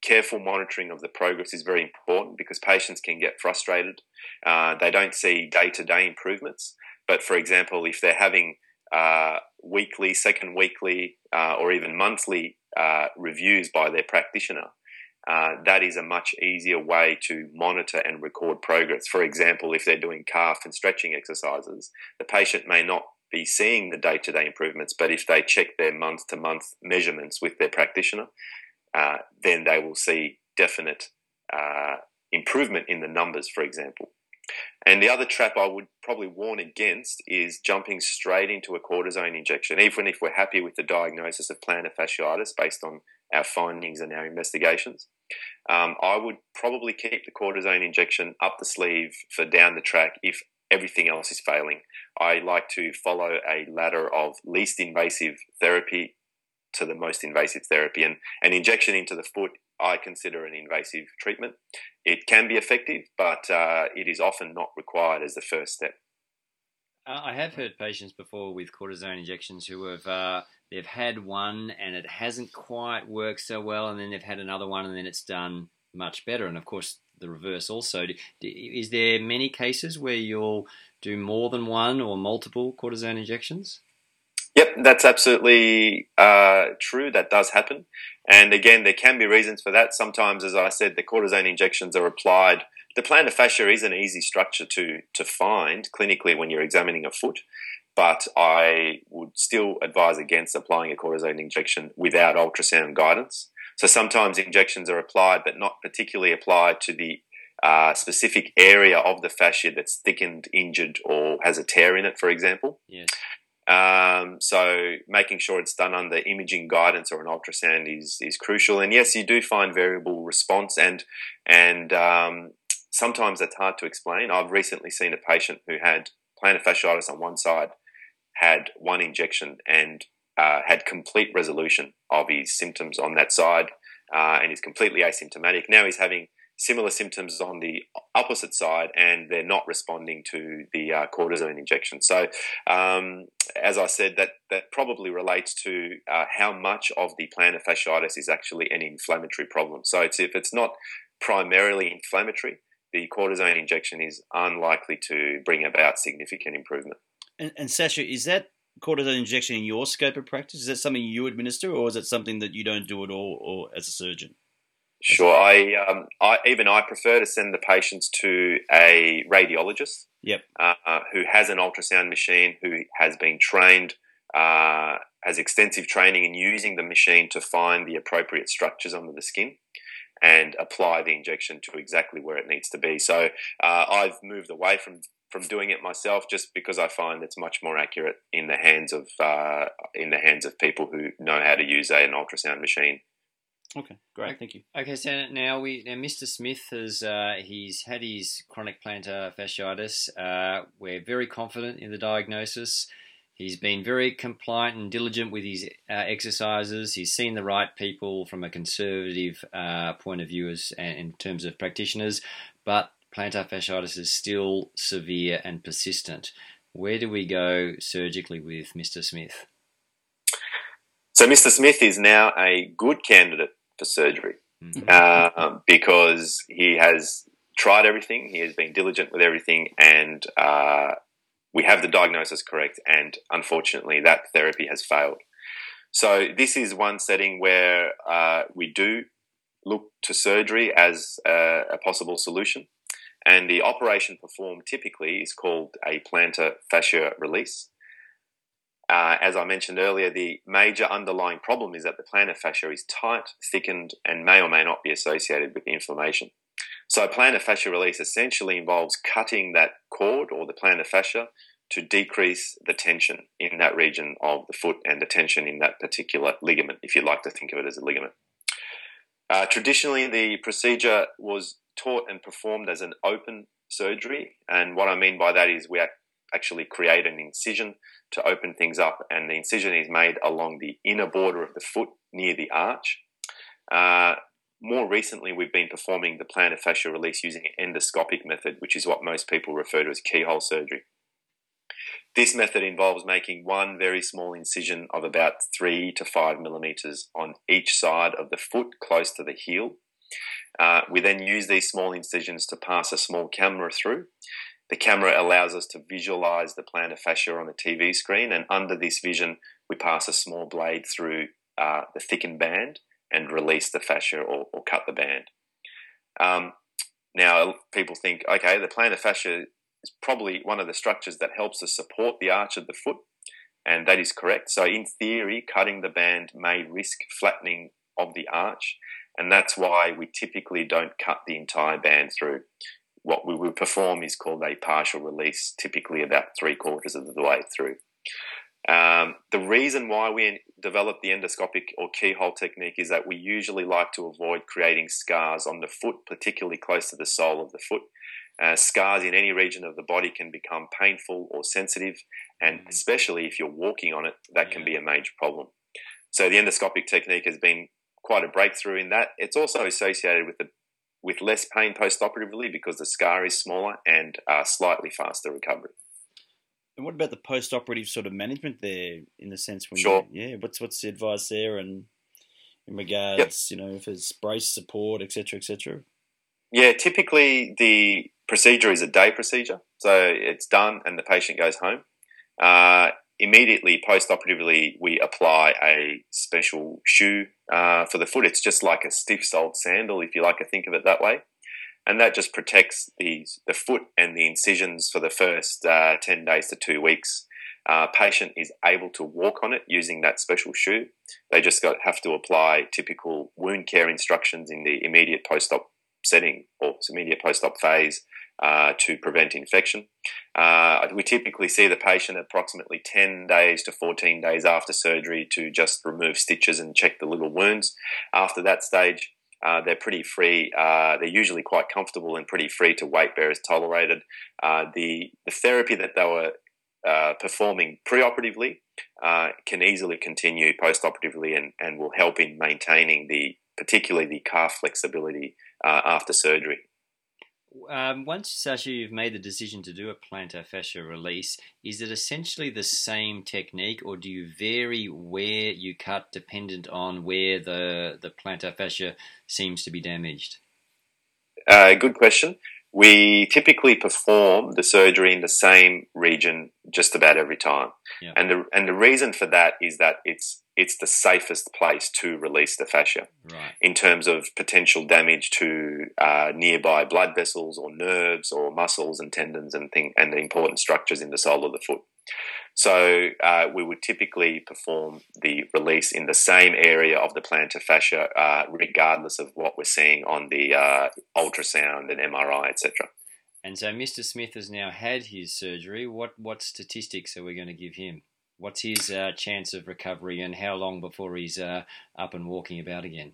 careful monitoring of the progress is very important because patients can get frustrated. Uh, they don't see day to day improvements. But for example, if they're having uh, weekly, second weekly, uh, or even monthly uh, reviews by their practitioner, uh, that is a much easier way to monitor and record progress. For example, if they're doing calf and stretching exercises, the patient may not be seeing the day to day improvements, but if they check their month to month measurements with their practitioner, uh, then they will see definite uh, improvement in the numbers, for example. And the other trap I would probably warn against is jumping straight into a cortisone injection, even if we're happy with the diagnosis of plantar fasciitis based on our findings and our investigations. Um, I would probably keep the cortisone injection up the sleeve for down the track if everything else is failing. I like to follow a ladder of least invasive therapy to the most invasive therapy. And an injection into the foot, I consider an invasive treatment. It can be effective, but uh, it is often not required as the first step. Uh, I have heard patients before with cortisone injections who have uh, they've had one and it hasn't quite worked so well, and then they've had another one and then it's done much better. And of course, the reverse also. Is there many cases where you'll do more than one or multiple cortisone injections? Yep, that's absolutely uh, true. That does happen. And again, there can be reasons for that. Sometimes, as I said, the cortisone injections are applied. The plantar fascia is an easy structure to, to find clinically when you're examining a foot, but I would still advise against applying a cortisone injection without ultrasound guidance. So sometimes injections are applied, but not particularly applied to the uh, specific area of the fascia that's thickened, injured, or has a tear in it, for example. Yes. Um, so making sure it's done under imaging guidance or an ultrasound is is crucial. And yes, you do find variable response, and and um, sometimes it's hard to explain. I've recently seen a patient who had plantar fasciitis on one side, had one injection, and uh, had complete resolution of his symptoms on that side, uh, and is completely asymptomatic. Now he's having similar symptoms on the opposite side, and they're not responding to the uh, cortisone injection. So, um, as I said, that that probably relates to uh, how much of the plantar fasciitis is actually an inflammatory problem. So, it's, if it's not primarily inflammatory, the cortisone injection is unlikely to bring about significant improvement. And, and Sasha, is that cortisone injection in your scope of practice? Is that something you administer, or is it something that you don't do at all, or as a surgeon? Sure. I, um, I even I prefer to send the patients to a radiologist. Yep. Uh, who has an ultrasound machine, who has been trained, uh, has extensive training in using the machine to find the appropriate structures under the skin and apply the injection to exactly where it needs to be. So uh, I've moved away from from doing it myself just because I find it's much more accurate in the hands of uh, in the hands of people who know how to use a, an ultrasound machine. Okay, great, thank you. Okay, so now we now Mr. Smith has uh, he's had his chronic plantar fasciitis. Uh, we're very confident in the diagnosis. He's been very compliant and diligent with his uh, exercises. He's seen the right people from a conservative uh, point of view as in terms of practitioners, but plantar fasciitis is still severe and persistent. Where do we go surgically with Mr. Smith? So, Mr. Smith is now a good candidate for surgery mm-hmm. uh, because he has tried everything, he has been diligent with everything, and uh, we have the diagnosis correct, and unfortunately, that therapy has failed. So, this is one setting where uh, we do look to surgery as a, a, possible solution. And the operation performed typically is called a plantar fascia release. Uh, as I mentioned earlier, the major underlying problem is that the plantar fascia is tight, thickened, and may or may not be associated with the inflammation. So, plantar fascia release essentially involves cutting that cord or the plantar fascia to decrease the tension in that region of the foot and the tension in that particular ligament, if you'd like to think of it as a ligament. Uh, traditionally, the procedure was taught and performed as an open surgery, and what I mean by that is we actually create an incision to open things up, and the incision is made along the inner border of the foot near the arch. Uh, more recently, we've been performing the plantar fascia release using an endoscopic method, which is what most people refer to as keyhole surgery. This method involves making one very small incision of about three to five millimeters on each side of the foot close to the heel. Uh, we then use these small incisions to pass a small camera through. The camera allows us to visualize the plantar fascia on the TV screen, and under this vision, we pass a small blade through uh, the thickened band and release the fascia or, or cut the band. Um, now, people think, okay, the plantar fascia is probably one of the structures that helps to support the arch of the foot, and that is correct. So, in theory, cutting the band may risk flattening of the arch, and that's why we typically don't cut the entire band through. What we would perform is called a partial release, typically about three quarters of the way through. Um, the reason why we develop the endoscopic or keyhole technique is that we usually like to avoid creating scars on the foot, particularly close to the sole of the foot. Uh, scars in any region of the body can become painful or sensitive, and mm. especially if you're walking on it, that can be a major problem. So the endoscopic technique has been quite a breakthrough in that. It's also associated with the with less pain post-operatively because the scar is smaller and uh, slightly faster recovery. And what about the post-operative sort of management there, in the sense when sure. yeah, what's what's the advice there, and in regards, yep. you know, if there's brace support, etc., etc. Yeah, typically the procedure is a day procedure. So it's done and the patient goes home. Uh, immediately post-operatively, we apply a special shoe uh, for the foot. It's just like a stiff-soled sandal, if you like to think of it that way. And that just protects the, the foot and the incisions for the first uh, 10 days to two weeks. Uh, patient is able to walk on it using that special shoe. They just got, have to apply typical wound care instructions in the immediate post-op setting or immediate post-op phase uh, to prevent infection. Uh, we typically see the patient approximately 10 days to 14 days after surgery to just remove stitches and check the little wounds. After that stage, uh, they're pretty free. Uh, they're usually quite comfortable and pretty free to weight bear as tolerated. Uh, the, the therapy that they were uh, performing preoperatively uh, can easily continue postoperatively and, and will help in maintaining the particularly the calf flexibility after surgery um, once Sasha, you've made the decision to do a plantar fascia release, is it essentially the same technique, or do you vary where you cut dependent on where the the plantar fascia seems to be damaged? Uh, good question. We typically perform the surgery in the same region just about every time, yeah. and the and the reason for that is that it's it's the safest place to release the fascia right. in terms of potential damage to uh, nearby blood vessels or nerves or muscles and tendons and thing and the important structures in the sole of the foot. So uh, we would typically perform the release in the same area of the plantar fascia, uh, regardless of what we're seeing on the uh, ultrasound and MRI, etc. And so Mr. Smith has now had his surgery. What what statistics are we going to give him? What's his uh, chance of recovery, and how long before he's uh, up and walking about again?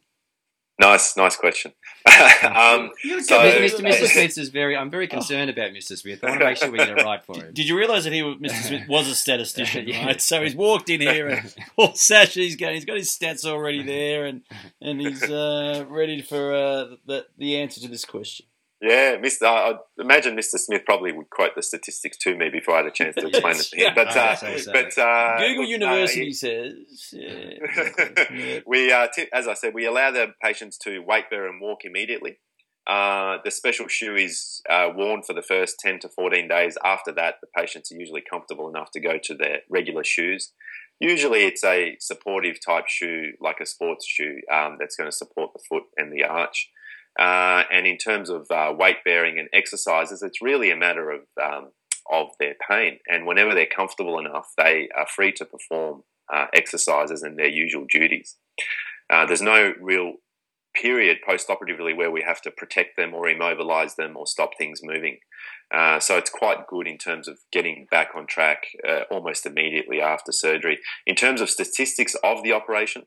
Nice, nice question. um, so, Mr. Mr. Smith is very. I'm very concerned about Mr. Smith. I want to make sure we get it right for him. Did you realise that he, Mr. Smith, was a statistician? yeah. Right, so he's walked in here, and Paul Sasha, he's going. He's got his stats already there, and and he's uh, ready for uh, the the answer to this question. Yeah, Mr. I imagine Mr. Smith probably would quote the statistics to me before I had a chance to explain it to him. But, uh, so. but uh, Google University uh, says yeah. we, uh, t- as I said, we allow the patients to weight bear and walk immediately. Uh, the special shoe is uh, worn for the first 10 to 14 days. After that, the patients are usually comfortable enough to go to their regular shoes. Usually, it's a supportive type shoe, like a sports shoe, um, that's going to support the foot and the arch. Uh, and in terms of uh, weight bearing and exercises, it's really a matter of um, of their pain. And whenever they're comfortable enough, they are free to perform uh, exercises and their usual duties. Uh, there's no real period post-operatively where we have to protect them or immobilize them or stop things moving. Uh, so it's quite good in terms of getting back on track uh, almost immediately after surgery. In terms of statistics of the operation,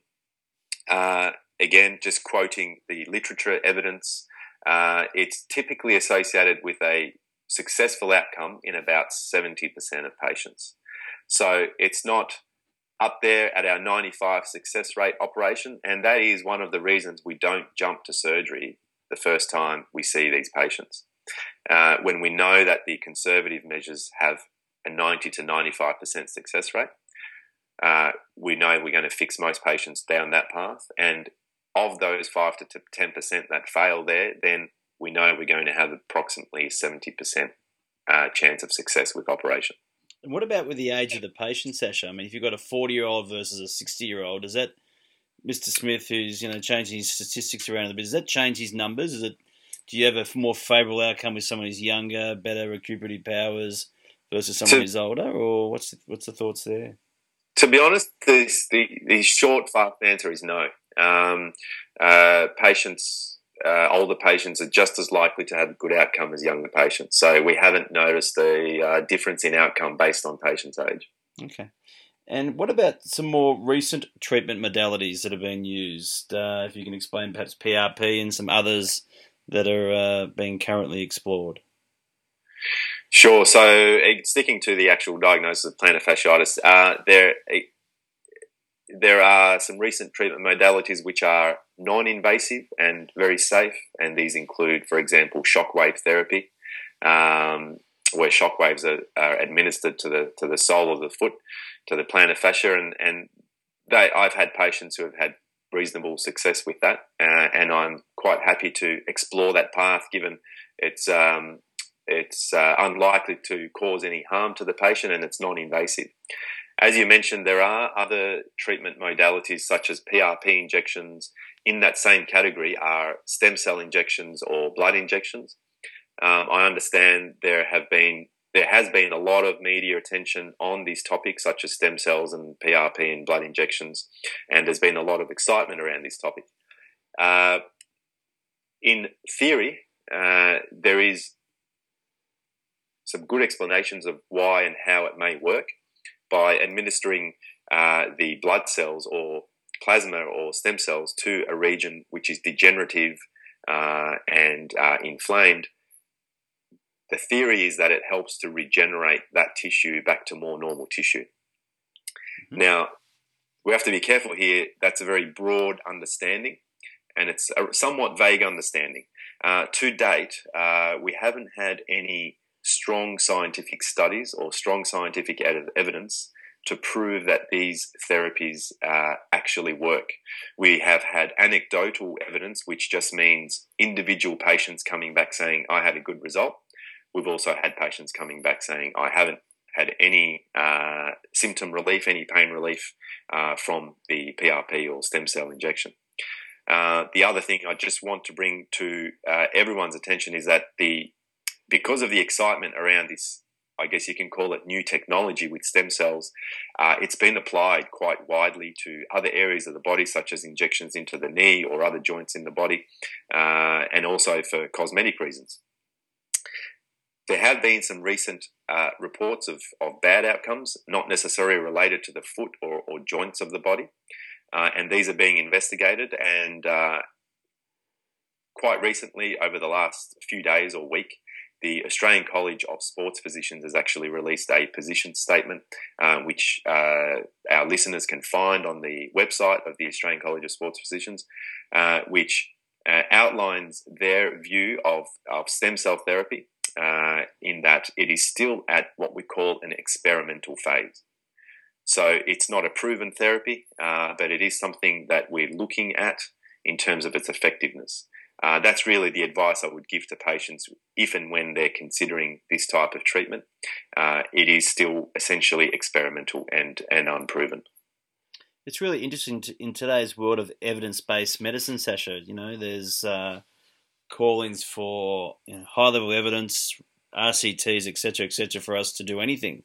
uh, again, just quoting the literature evidence, uh, it's typically associated with a successful outcome in about 70% of patients. So it's not up there at our 95 success rate operation, and that is one of the reasons we don't jump to surgery the first time we see these patients. Uh, when we know that the conservative measures have a 90 to 95% success rate, uh, we know we're going to fix most patients down that path. And of those 5 to 10% that fail there, then we know we're going to have approximately 70% uh, chance of success with operation. And what about with the age of the patient, Sasha? I mean, if you've got a 40 year old versus a 60 year old, does that, Mr. Smith, who's you know changing his statistics around a bit, does that change his numbers? Is it do you have a more favourable outcome with someone who's younger, better recuperative powers versus someone who's older, or what's the, what's the thoughts there? To be honest, the the short, fast answer is no. Um, uh, patients, uh, older patients, are just as likely to have a good outcome as younger patients. So we haven't noticed a uh, difference in outcome based on patient's age. Okay. And what about some more recent treatment modalities that have been used? Uh, if you can explain perhaps PRP and some others that are uh, being currently explored. Sure. So, sticking to the actual diagnosis of plantar fasciitis, uh, there there are some recent treatment modalities which are non-invasive and very safe, and these include, for example, shockwave therapy, um, where shockwaves are, are, administered to the to the sole of the foot, to the plantar fascia, and and they, I've had patients who have had reasonable success with that, uh, and I'm quite happy to explore that path, given it's um, it's uh, unlikely to cause any harm to the patient and it's non-invasive. As you mentioned, there are other treatment modalities such as PRP injections. In that same category are stem cell injections or blood injections. Um, I understand there have been there has been a lot of media attention on these topics, such as stem cells and PRP and blood injections, and there's been a lot of excitement around this topic. Uh, in theory, uh, there is some good explanations of why and how it may work by administering uh, the blood cells or plasma or stem cells to a region which is degenerative uh, and uh, inflamed. The theory is that it helps to regenerate that tissue back to more normal tissue. Mm-hmm. Now, we have to be careful here. That's a very broad understanding, and it's a somewhat vague understanding. Uh, to date, uh, we haven't had any strong scientific studies or strong scientific evidence to prove that these therapies uh, actually work. We have had anecdotal evidence, which just means individual patients coming back saying, I had a good result. We've also had patients coming back saying, I haven't had any uh, symptom relief, any pain relief uh, from the PRP or stem cell injection. Uh, the other thing I just want to bring to uh, everyone's attention is that the because of the excitement around this, I guess you can call it new technology with stem cells, uh, it's been applied quite widely to other areas of the body, such as injections into the knee or other joints in the body, uh, and also for cosmetic reasons. There have been some recent uh, reports of, of bad outcomes, not necessarily related to the foot or, or joints of the body, uh, and these are being investigated. And uh, quite recently, over the last few days or week, the Australian College of Sports Physicians has actually released a position statement, uh, which uh, our listeners can find on the website of the Australian College of Sports Physicians, uh, which uh, outlines their view of, of stem cell therapy uh, in that it is still at what we call an experimental phase. So it's not a proven therapy, uh, but it is something that we're looking at in terms of its effectiveness. Uh, that's really the advice I would give to patients if and when they're considering this type of treatment. Uh, it is still essentially experimental and, and unproven. It's really interesting to, in today's world of evidence-based medicine, Sasha. You know, there's uh, callings for you know, high-level evidence, RCTs, etc., etc., for us to do anything.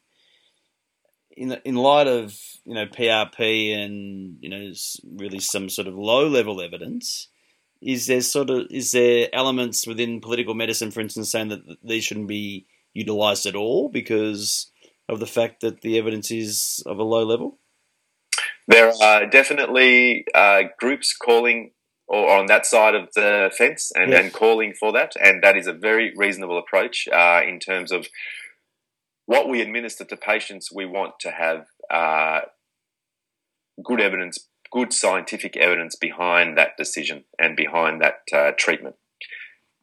In the, in light of you know PRP and you know really some sort of low-level evidence, is there sort of is there elements within political medicine, for instance, saying that these shouldn't be utilised at all because of the fact that the evidence is of a low level? There are definitely uh, groups calling or on that side of the fence and, yes. and, calling for that, and that is a very reasonable approach uh, in terms of what we administer to patients. We want to have uh, good evidence good scientific evidence behind that decision and behind that uh, treatment.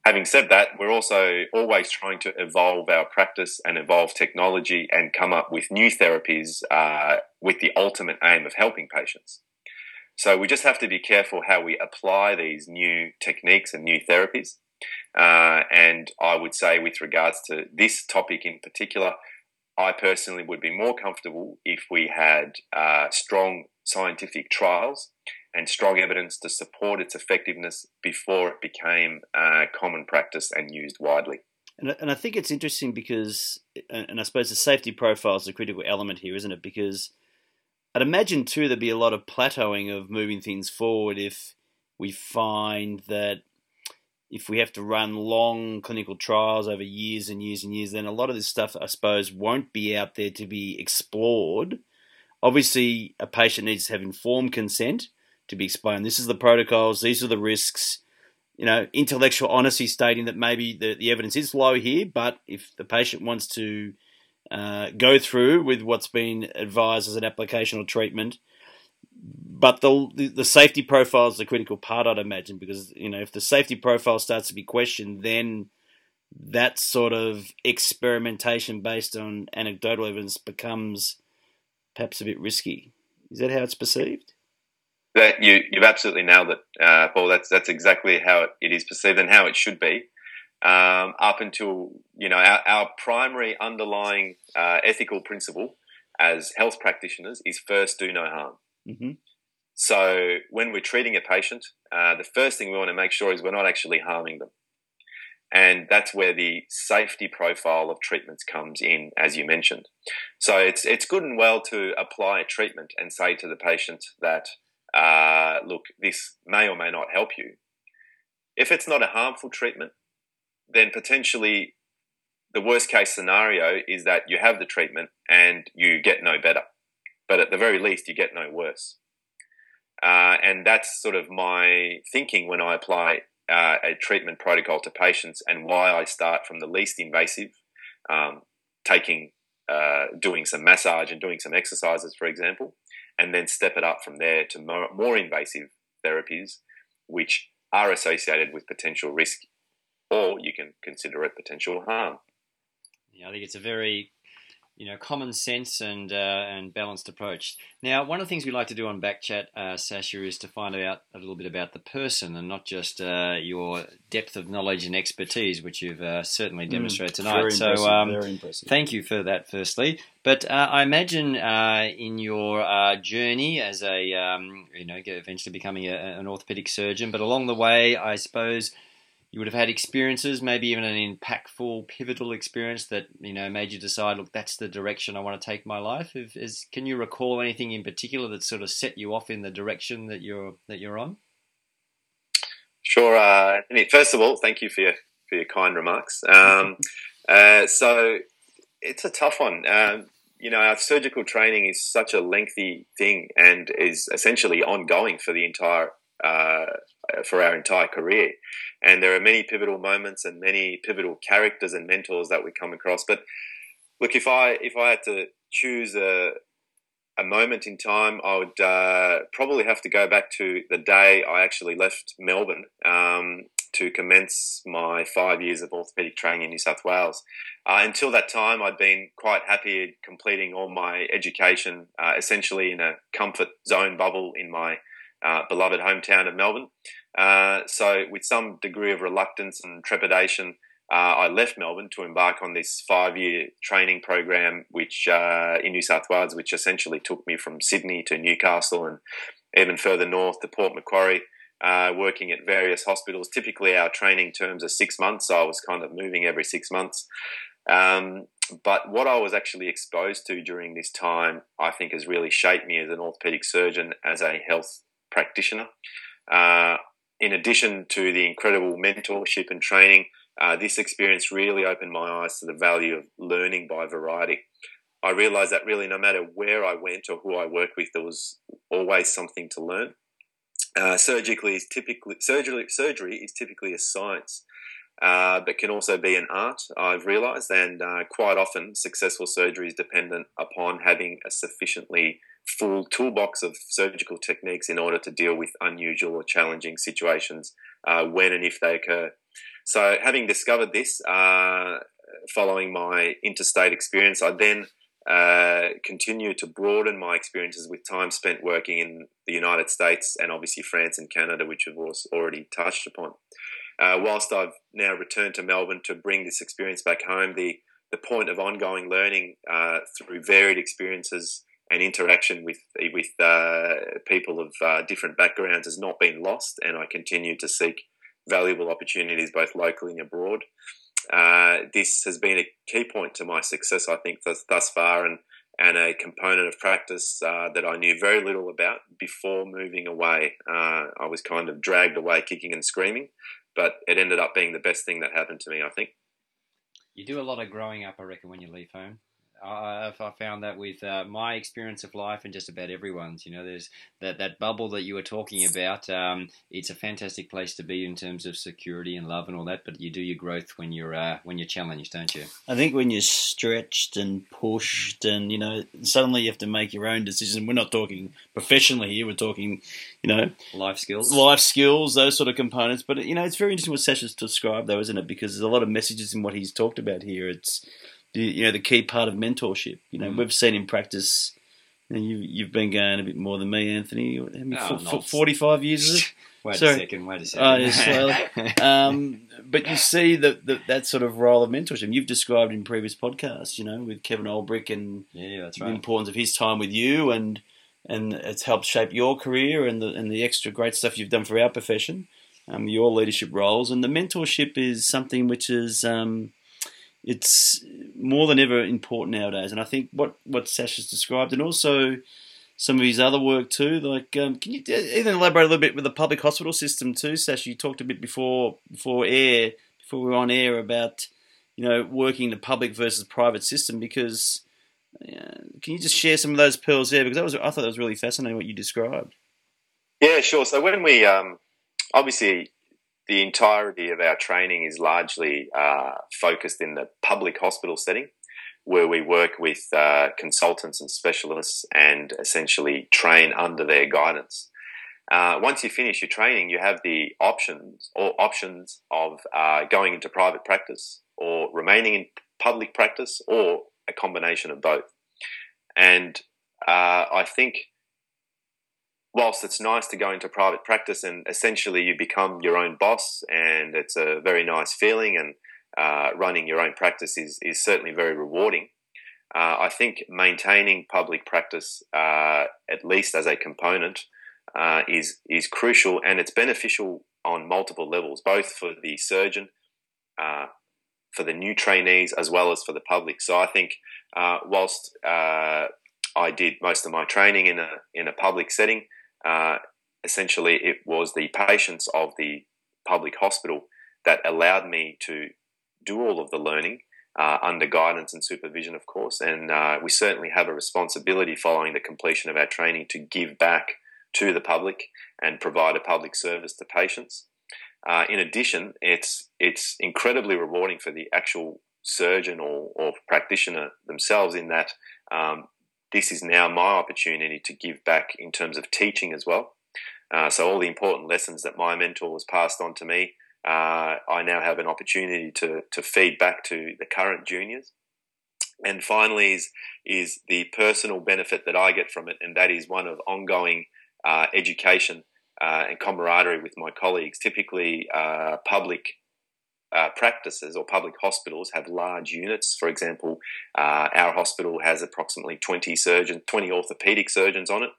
Having said that, we're also always trying to evolve our practice and evolve technology and come up with new therapies uh, with the ultimate aim of helping patients. So we just have to be careful how we apply these new techniques and new therapies. Uh, and I would say, with regards to this topic in particular, I personally would be more comfortable if we had uh, strong scientific trials and strong evidence to support its effectiveness before it became uh, common practice and used widely. And, and I think it's interesting because, and I suppose the safety profile is a critical element here, isn't it? Because I'd imagine too there'd be a lot of plateauing of moving things forward if we find that if we have to run long clinical trials over years and years and years, then a lot of this stuff, I suppose, won't be out there to be explored Obviously, a patient needs to have informed consent to be explained. This is the protocols, these are the risks. You know, intellectual honesty stating that maybe the, the evidence is low here, but if the patient wants to uh, go through with what's been advised as an application or treatment, but the, the, safety profile is the critical part, I'd imagine, because you know if the safety profile starts to be questioned, then that sort of experimentation based on anecdotal evidence becomes perhaps a bit risky. Is that how it's perceived? that you you've absolutely nailed it, uh, Paul. That's that's exactly how it, it is perceived and how it should be. Um, up until you know our, our primary underlying uh, ethical principle as health practitioners is first do no harm. Mm-hmm. So when we're treating a patient, uh, the first thing we want to make sure is we're not actually harming them. And that's where the safety profile of treatments comes in, as you mentioned. So it's it's good and well to apply a treatment and say to the patient that, uh, look, this may or may not help you. If it's not a harmful treatment, then potentially the worst case scenario is that you have the treatment and you get no better, but at the very least you get no worse. Uh, and that's sort of my thinking when I apply uh, a treatment protocol to patients and why I start from the least invasive, um, taking, uh, doing some massage and doing some exercises, for example, and then step it up from there to more, more invasive therapies, which are associated with potential risk, or you can consider it potential harm. Yeah, I think it's a very you know, common sense and uh, and balanced approach. Now, one of the things we like to do on Backchat, uh, Sasha, is to find out a little bit about the person and not just uh, your depth of knowledge and expertise, which you've uh, certainly Mm, demonstrated tonight. Very so, um. Thank you for that, firstly. But uh, I imagine uh, in your uh, journey as a, um, you know, eventually becoming a, an orthopedic surgeon, but along the way, I suppose you would have had experiences, maybe even an impactful, pivotal experience that you know made you decide, look, that's the direction I want to take my life. If, is, can you recall anything in particular that sort of set you off in the direction that you're that you're on? Sure. Uh, Anthony, first of all, thank you for your for your kind remarks. Um, uh, so it's a tough one. Um, you know, our surgical training is such a lengthy thing and is essentially ongoing for the entire uh, for our entire career. And there are many pivotal moments and many pivotal characters and mentors that we come across. But look, if I if I had to choose a a moment in time, I would uh, probably have to go back to the day I actually left Melbourne um, to commence my five years of orthopedic training in New South Wales. Uh, until that time, I'd been quite happy completing all my education uh, essentially in a comfort zone bubble in my uh, beloved hometown of Melbourne. Uh, so, with some degree of reluctance and trepidation, uh, I left Melbourne to embark on this five-year training program, which uh, in New South Wales, which essentially took me from Sydney to Newcastle and even further north to Port Macquarie, uh, working at various hospitals. Typically, our training terms are six months, so I was kind of moving every six months. Um, but what I was actually exposed to during this time, I think, has really shaped me as an orthopedic surgeon, as a health practitioner. Uh, in addition to the incredible mentorship and training, uh, this experience really opened my eyes to the value of learning by variety. I realized that really no matter where I went or who I worked with, there was always something to learn. Uh, surgically is typically surgery. Surgery is typically a science, uh, but can also be an art. I've realised, and uh, quite often successful surgery is dependent upon having a sufficiently full toolbox of surgical techniques in order to deal with unusual or challenging situations uh, when and if they occur. So, having discovered this, uh, following my interstate experience, I then uh, continue to broaden my experiences with time spent working in the United States and obviously France and Canada, which we've already touched upon. Uh, whilst I've now returned to Melbourne to bring this experience back home, the, the point of ongoing learning uh, through varied experiences and interaction with with uh, people of uh, different backgrounds has not been lost, and I continue to seek valuable opportunities both locally and abroad. Uh, this has been a key point to my success, I think, thus, thus far, and and a component of practice uh, that I knew very little about before moving away. Uh, I was kind of dragged away, kicking and screaming, but it ended up being the best thing that happened to me. I think. You do a lot of growing up, I reckon, when you leave home. I, I found that with uh, my experience of life and just about everyone's. You know, there's that, that bubble that you were talking about. Um, it's a fantastic place to be in terms of security and love and all that. But you do your growth when you're uh, when you're challenged, don't you? I think when you're stretched and pushed, and you know, suddenly you have to make your own decision. We're not talking professionally here; we're talking, you know, Life skills. life skills, those sort of components. But you know, it's very interesting what Sasha's described, though, isn't it? Because there's a lot of messages in what he's talked about here. It's the, you know the key part of mentorship. You know, Mm. we've seen in practice And you, you've been going a bit more than me, Anthony. Oh, fo- not- 45 years? Wait Sorry. a second. Wait a second. Oh, um, but you see that that that sort of role of mentorship you've described in previous podcasts, you know, with Kevin Olbrick and yeah, that's the importance of his time with you, and and it's helped shape your career and the and the extra great stuff you've done for our profession, um, your leadership roles, and the mentorship is something which is um, it's more than ever important nowadays. And I think what what Sasha's described, and also some of his other work too. Like, um, can you even elaborate a little bit with the public hospital system too, Sasha? You talked a bit before before air, before we were on air about you know working the public versus private system because. Can you just share some of those pearls there? Because that was I thought that was really fascinating what you described. Yeah, sure. So when we um, obviously the entirety of our training is largely uh, focused in the public hospital setting, where we work with uh, consultants and specialists and essentially train under their guidance. Uh, once you finish your training, you have the options or options of uh, going into private practice or remaining in public practice or a combination of both. And uh, I think whilst it's nice to go into private practice and essentially you become your own boss and it's a very nice feeling and uh, running your own practice is, is certainly very rewarding. Uh, I think maintaining public practice, uh, at least as a component, uh, is is crucial and it's beneficial on multiple levels, both for the surgeon, uh, for the new trainees, as well as for the public. So I think uh, whilst I did most of my training in a in a public setting, essentially it was the patients of the public hospital that allowed me to do all of the learning uh, under guidance and supervision, of course. And uh, we certainly have a responsibility following the completion of our training to give back to the public and provide a public service to patients. Uh, in addition, it's it's incredibly rewarding for the actual surgeon or, or practitioner themselves in that um, this is now my opportunity to give back in terms of teaching as well. Uh, so all the important lessons that my mentor has passed on to me, uh, I now have an opportunity to to feed back to the current juniors. And finally, is is the personal benefit that I get from it, and that is one of ongoing uh, education uh, and camaraderie with my colleagues. Typically, uh, public uh, practices or public hospitals have large units. For example, uh, our hospital has approximately 20 surgeons, 20 orthopedic surgeons on it.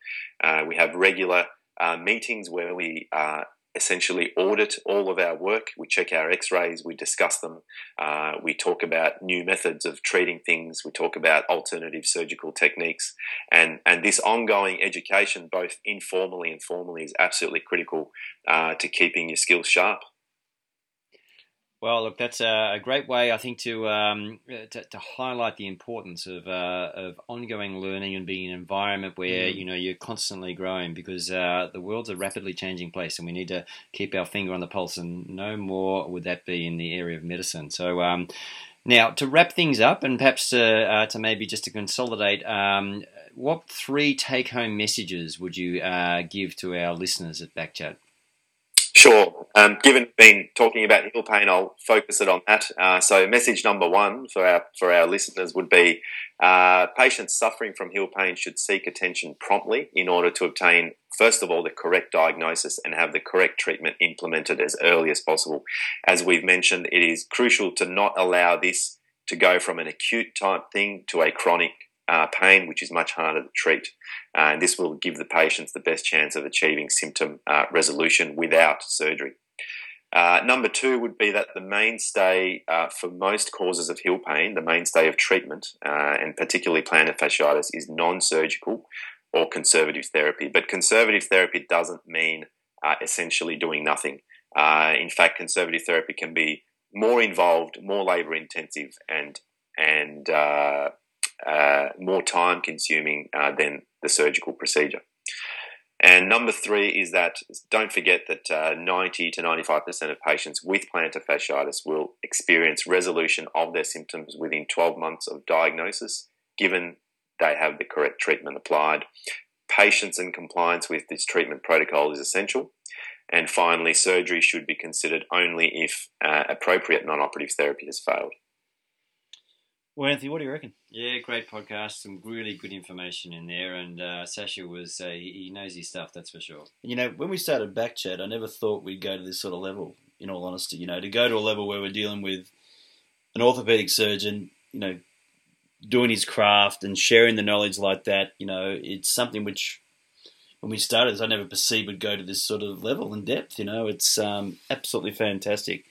Uh, we have regular uh, meetings where we uh, essentially audit all of our work. We check our x rays, we discuss them, uh, we talk about new methods of treating things, we talk about alternative surgical techniques. And, and this ongoing education, both informally and formally, is absolutely critical to keeping your skills sharp. Well, look, that's a, a great way, I think, to, um, to, to highlight the importance of uh, of ongoing learning and being in an environment where mm. you know you're constantly growing because uh, the world's a rapidly changing place, and we need to keep our finger on the pulse. And no more would that be in the area of medicine. So. Um, now, to wrap things up, and perhaps uh, to maybe just to consolidate, um, what three take-home messages would you uh, give to our listeners at Backchat? Sure. Um, given been talking about heel pain, I'll focus it on that. Uh, so, message number one for our for our listeners would be: uh, patients suffering from heel pain should seek attention promptly in order to obtain, first of all, the correct diagnosis and have the correct treatment implemented as early as possible. As we've mentioned, it is crucial to not allow this to go from an acute type thing to a chronic uh, pain, which is much harder to treat. Uh, and this will give the patients the best chance of achieving symptom uh, resolution without surgery. Uh, number two would be that the mainstay uh, for most causes of heel pain, the mainstay of treatment, uh, and particularly plantar fasciitis, is non surgical or conservative therapy. But conservative therapy doesn't mean essentially doing nothing. in fact, conservative therapy can be more involved, more labor intensive, and and uh, more time consuming uh, than the surgical procedure. And number three is that don't forget that uh, 90 to 95% of patients with plantar fasciitis will experience resolution of their symptoms within 12 months of diagnosis, given they have the correct treatment applied. Patience and compliance with this treatment protocol is essential. And finally, surgery should be considered only if uh, appropriate non operative therapy has failed. Well, Anthony, what do you reckon? Yeah, great podcast. Some really good information in there, and uh, Sasha was uh, he, he knows his stuff. That's for sure. You know, when we started Backchat, I never thought we'd go to this sort of level. In all honesty, you know, to go to a level where we're dealing with an orthopedic surgeon, you know, doing his craft and sharing the knowledge like that, you know, it's something which when we started this, I never perceived would go to this sort of level and depth. You know, it's um, absolutely fantastic.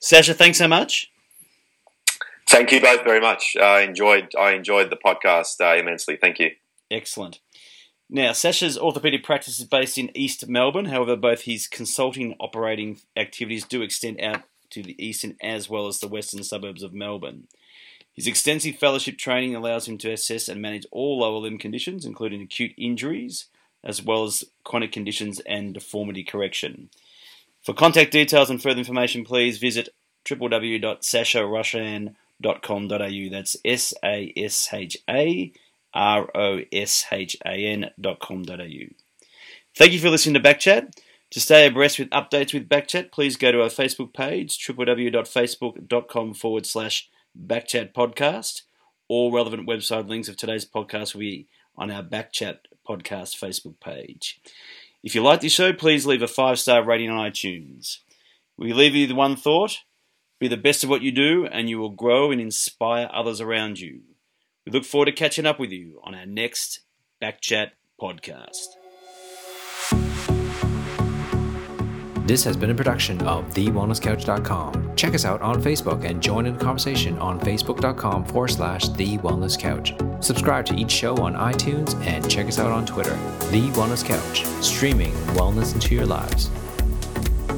Sasha, thanks so much. Thank you both very much. I enjoyed I enjoyed the podcast uh, immensely. Thank you. Excellent. Now, Sasha's orthopedic practice is based in East Melbourne. However, both his consulting operating activities do extend out to the eastern as well as the western suburbs of Melbourne. His extensive fellowship training allows him to assess and manage all lower limb conditions, including acute injuries, as well as chronic conditions and deformity correction. For contact details and further information, please visit www.sasharoshan.com com.au. That's S A S H A R O S H A N dot com.au. Thank you for listening to Backchat. To stay abreast with updates with Backchat, please go to our Facebook page, www.facebook.com forward slash Backchat podcast. All relevant website links of today's podcast will be on our Backchat podcast Facebook page. If you like this show, please leave a five star rating on iTunes. We leave you with one thought be the best of what you do, and you will grow and inspire others around you. We look forward to catching up with you on our next Backchat podcast. This has been a production of TheWellnessCouch.com. Check us out on Facebook and join in the conversation on Facebook.com forward slash The Wellness Couch. Subscribe to each show on iTunes and check us out on Twitter. The Wellness Couch, streaming wellness into your lives.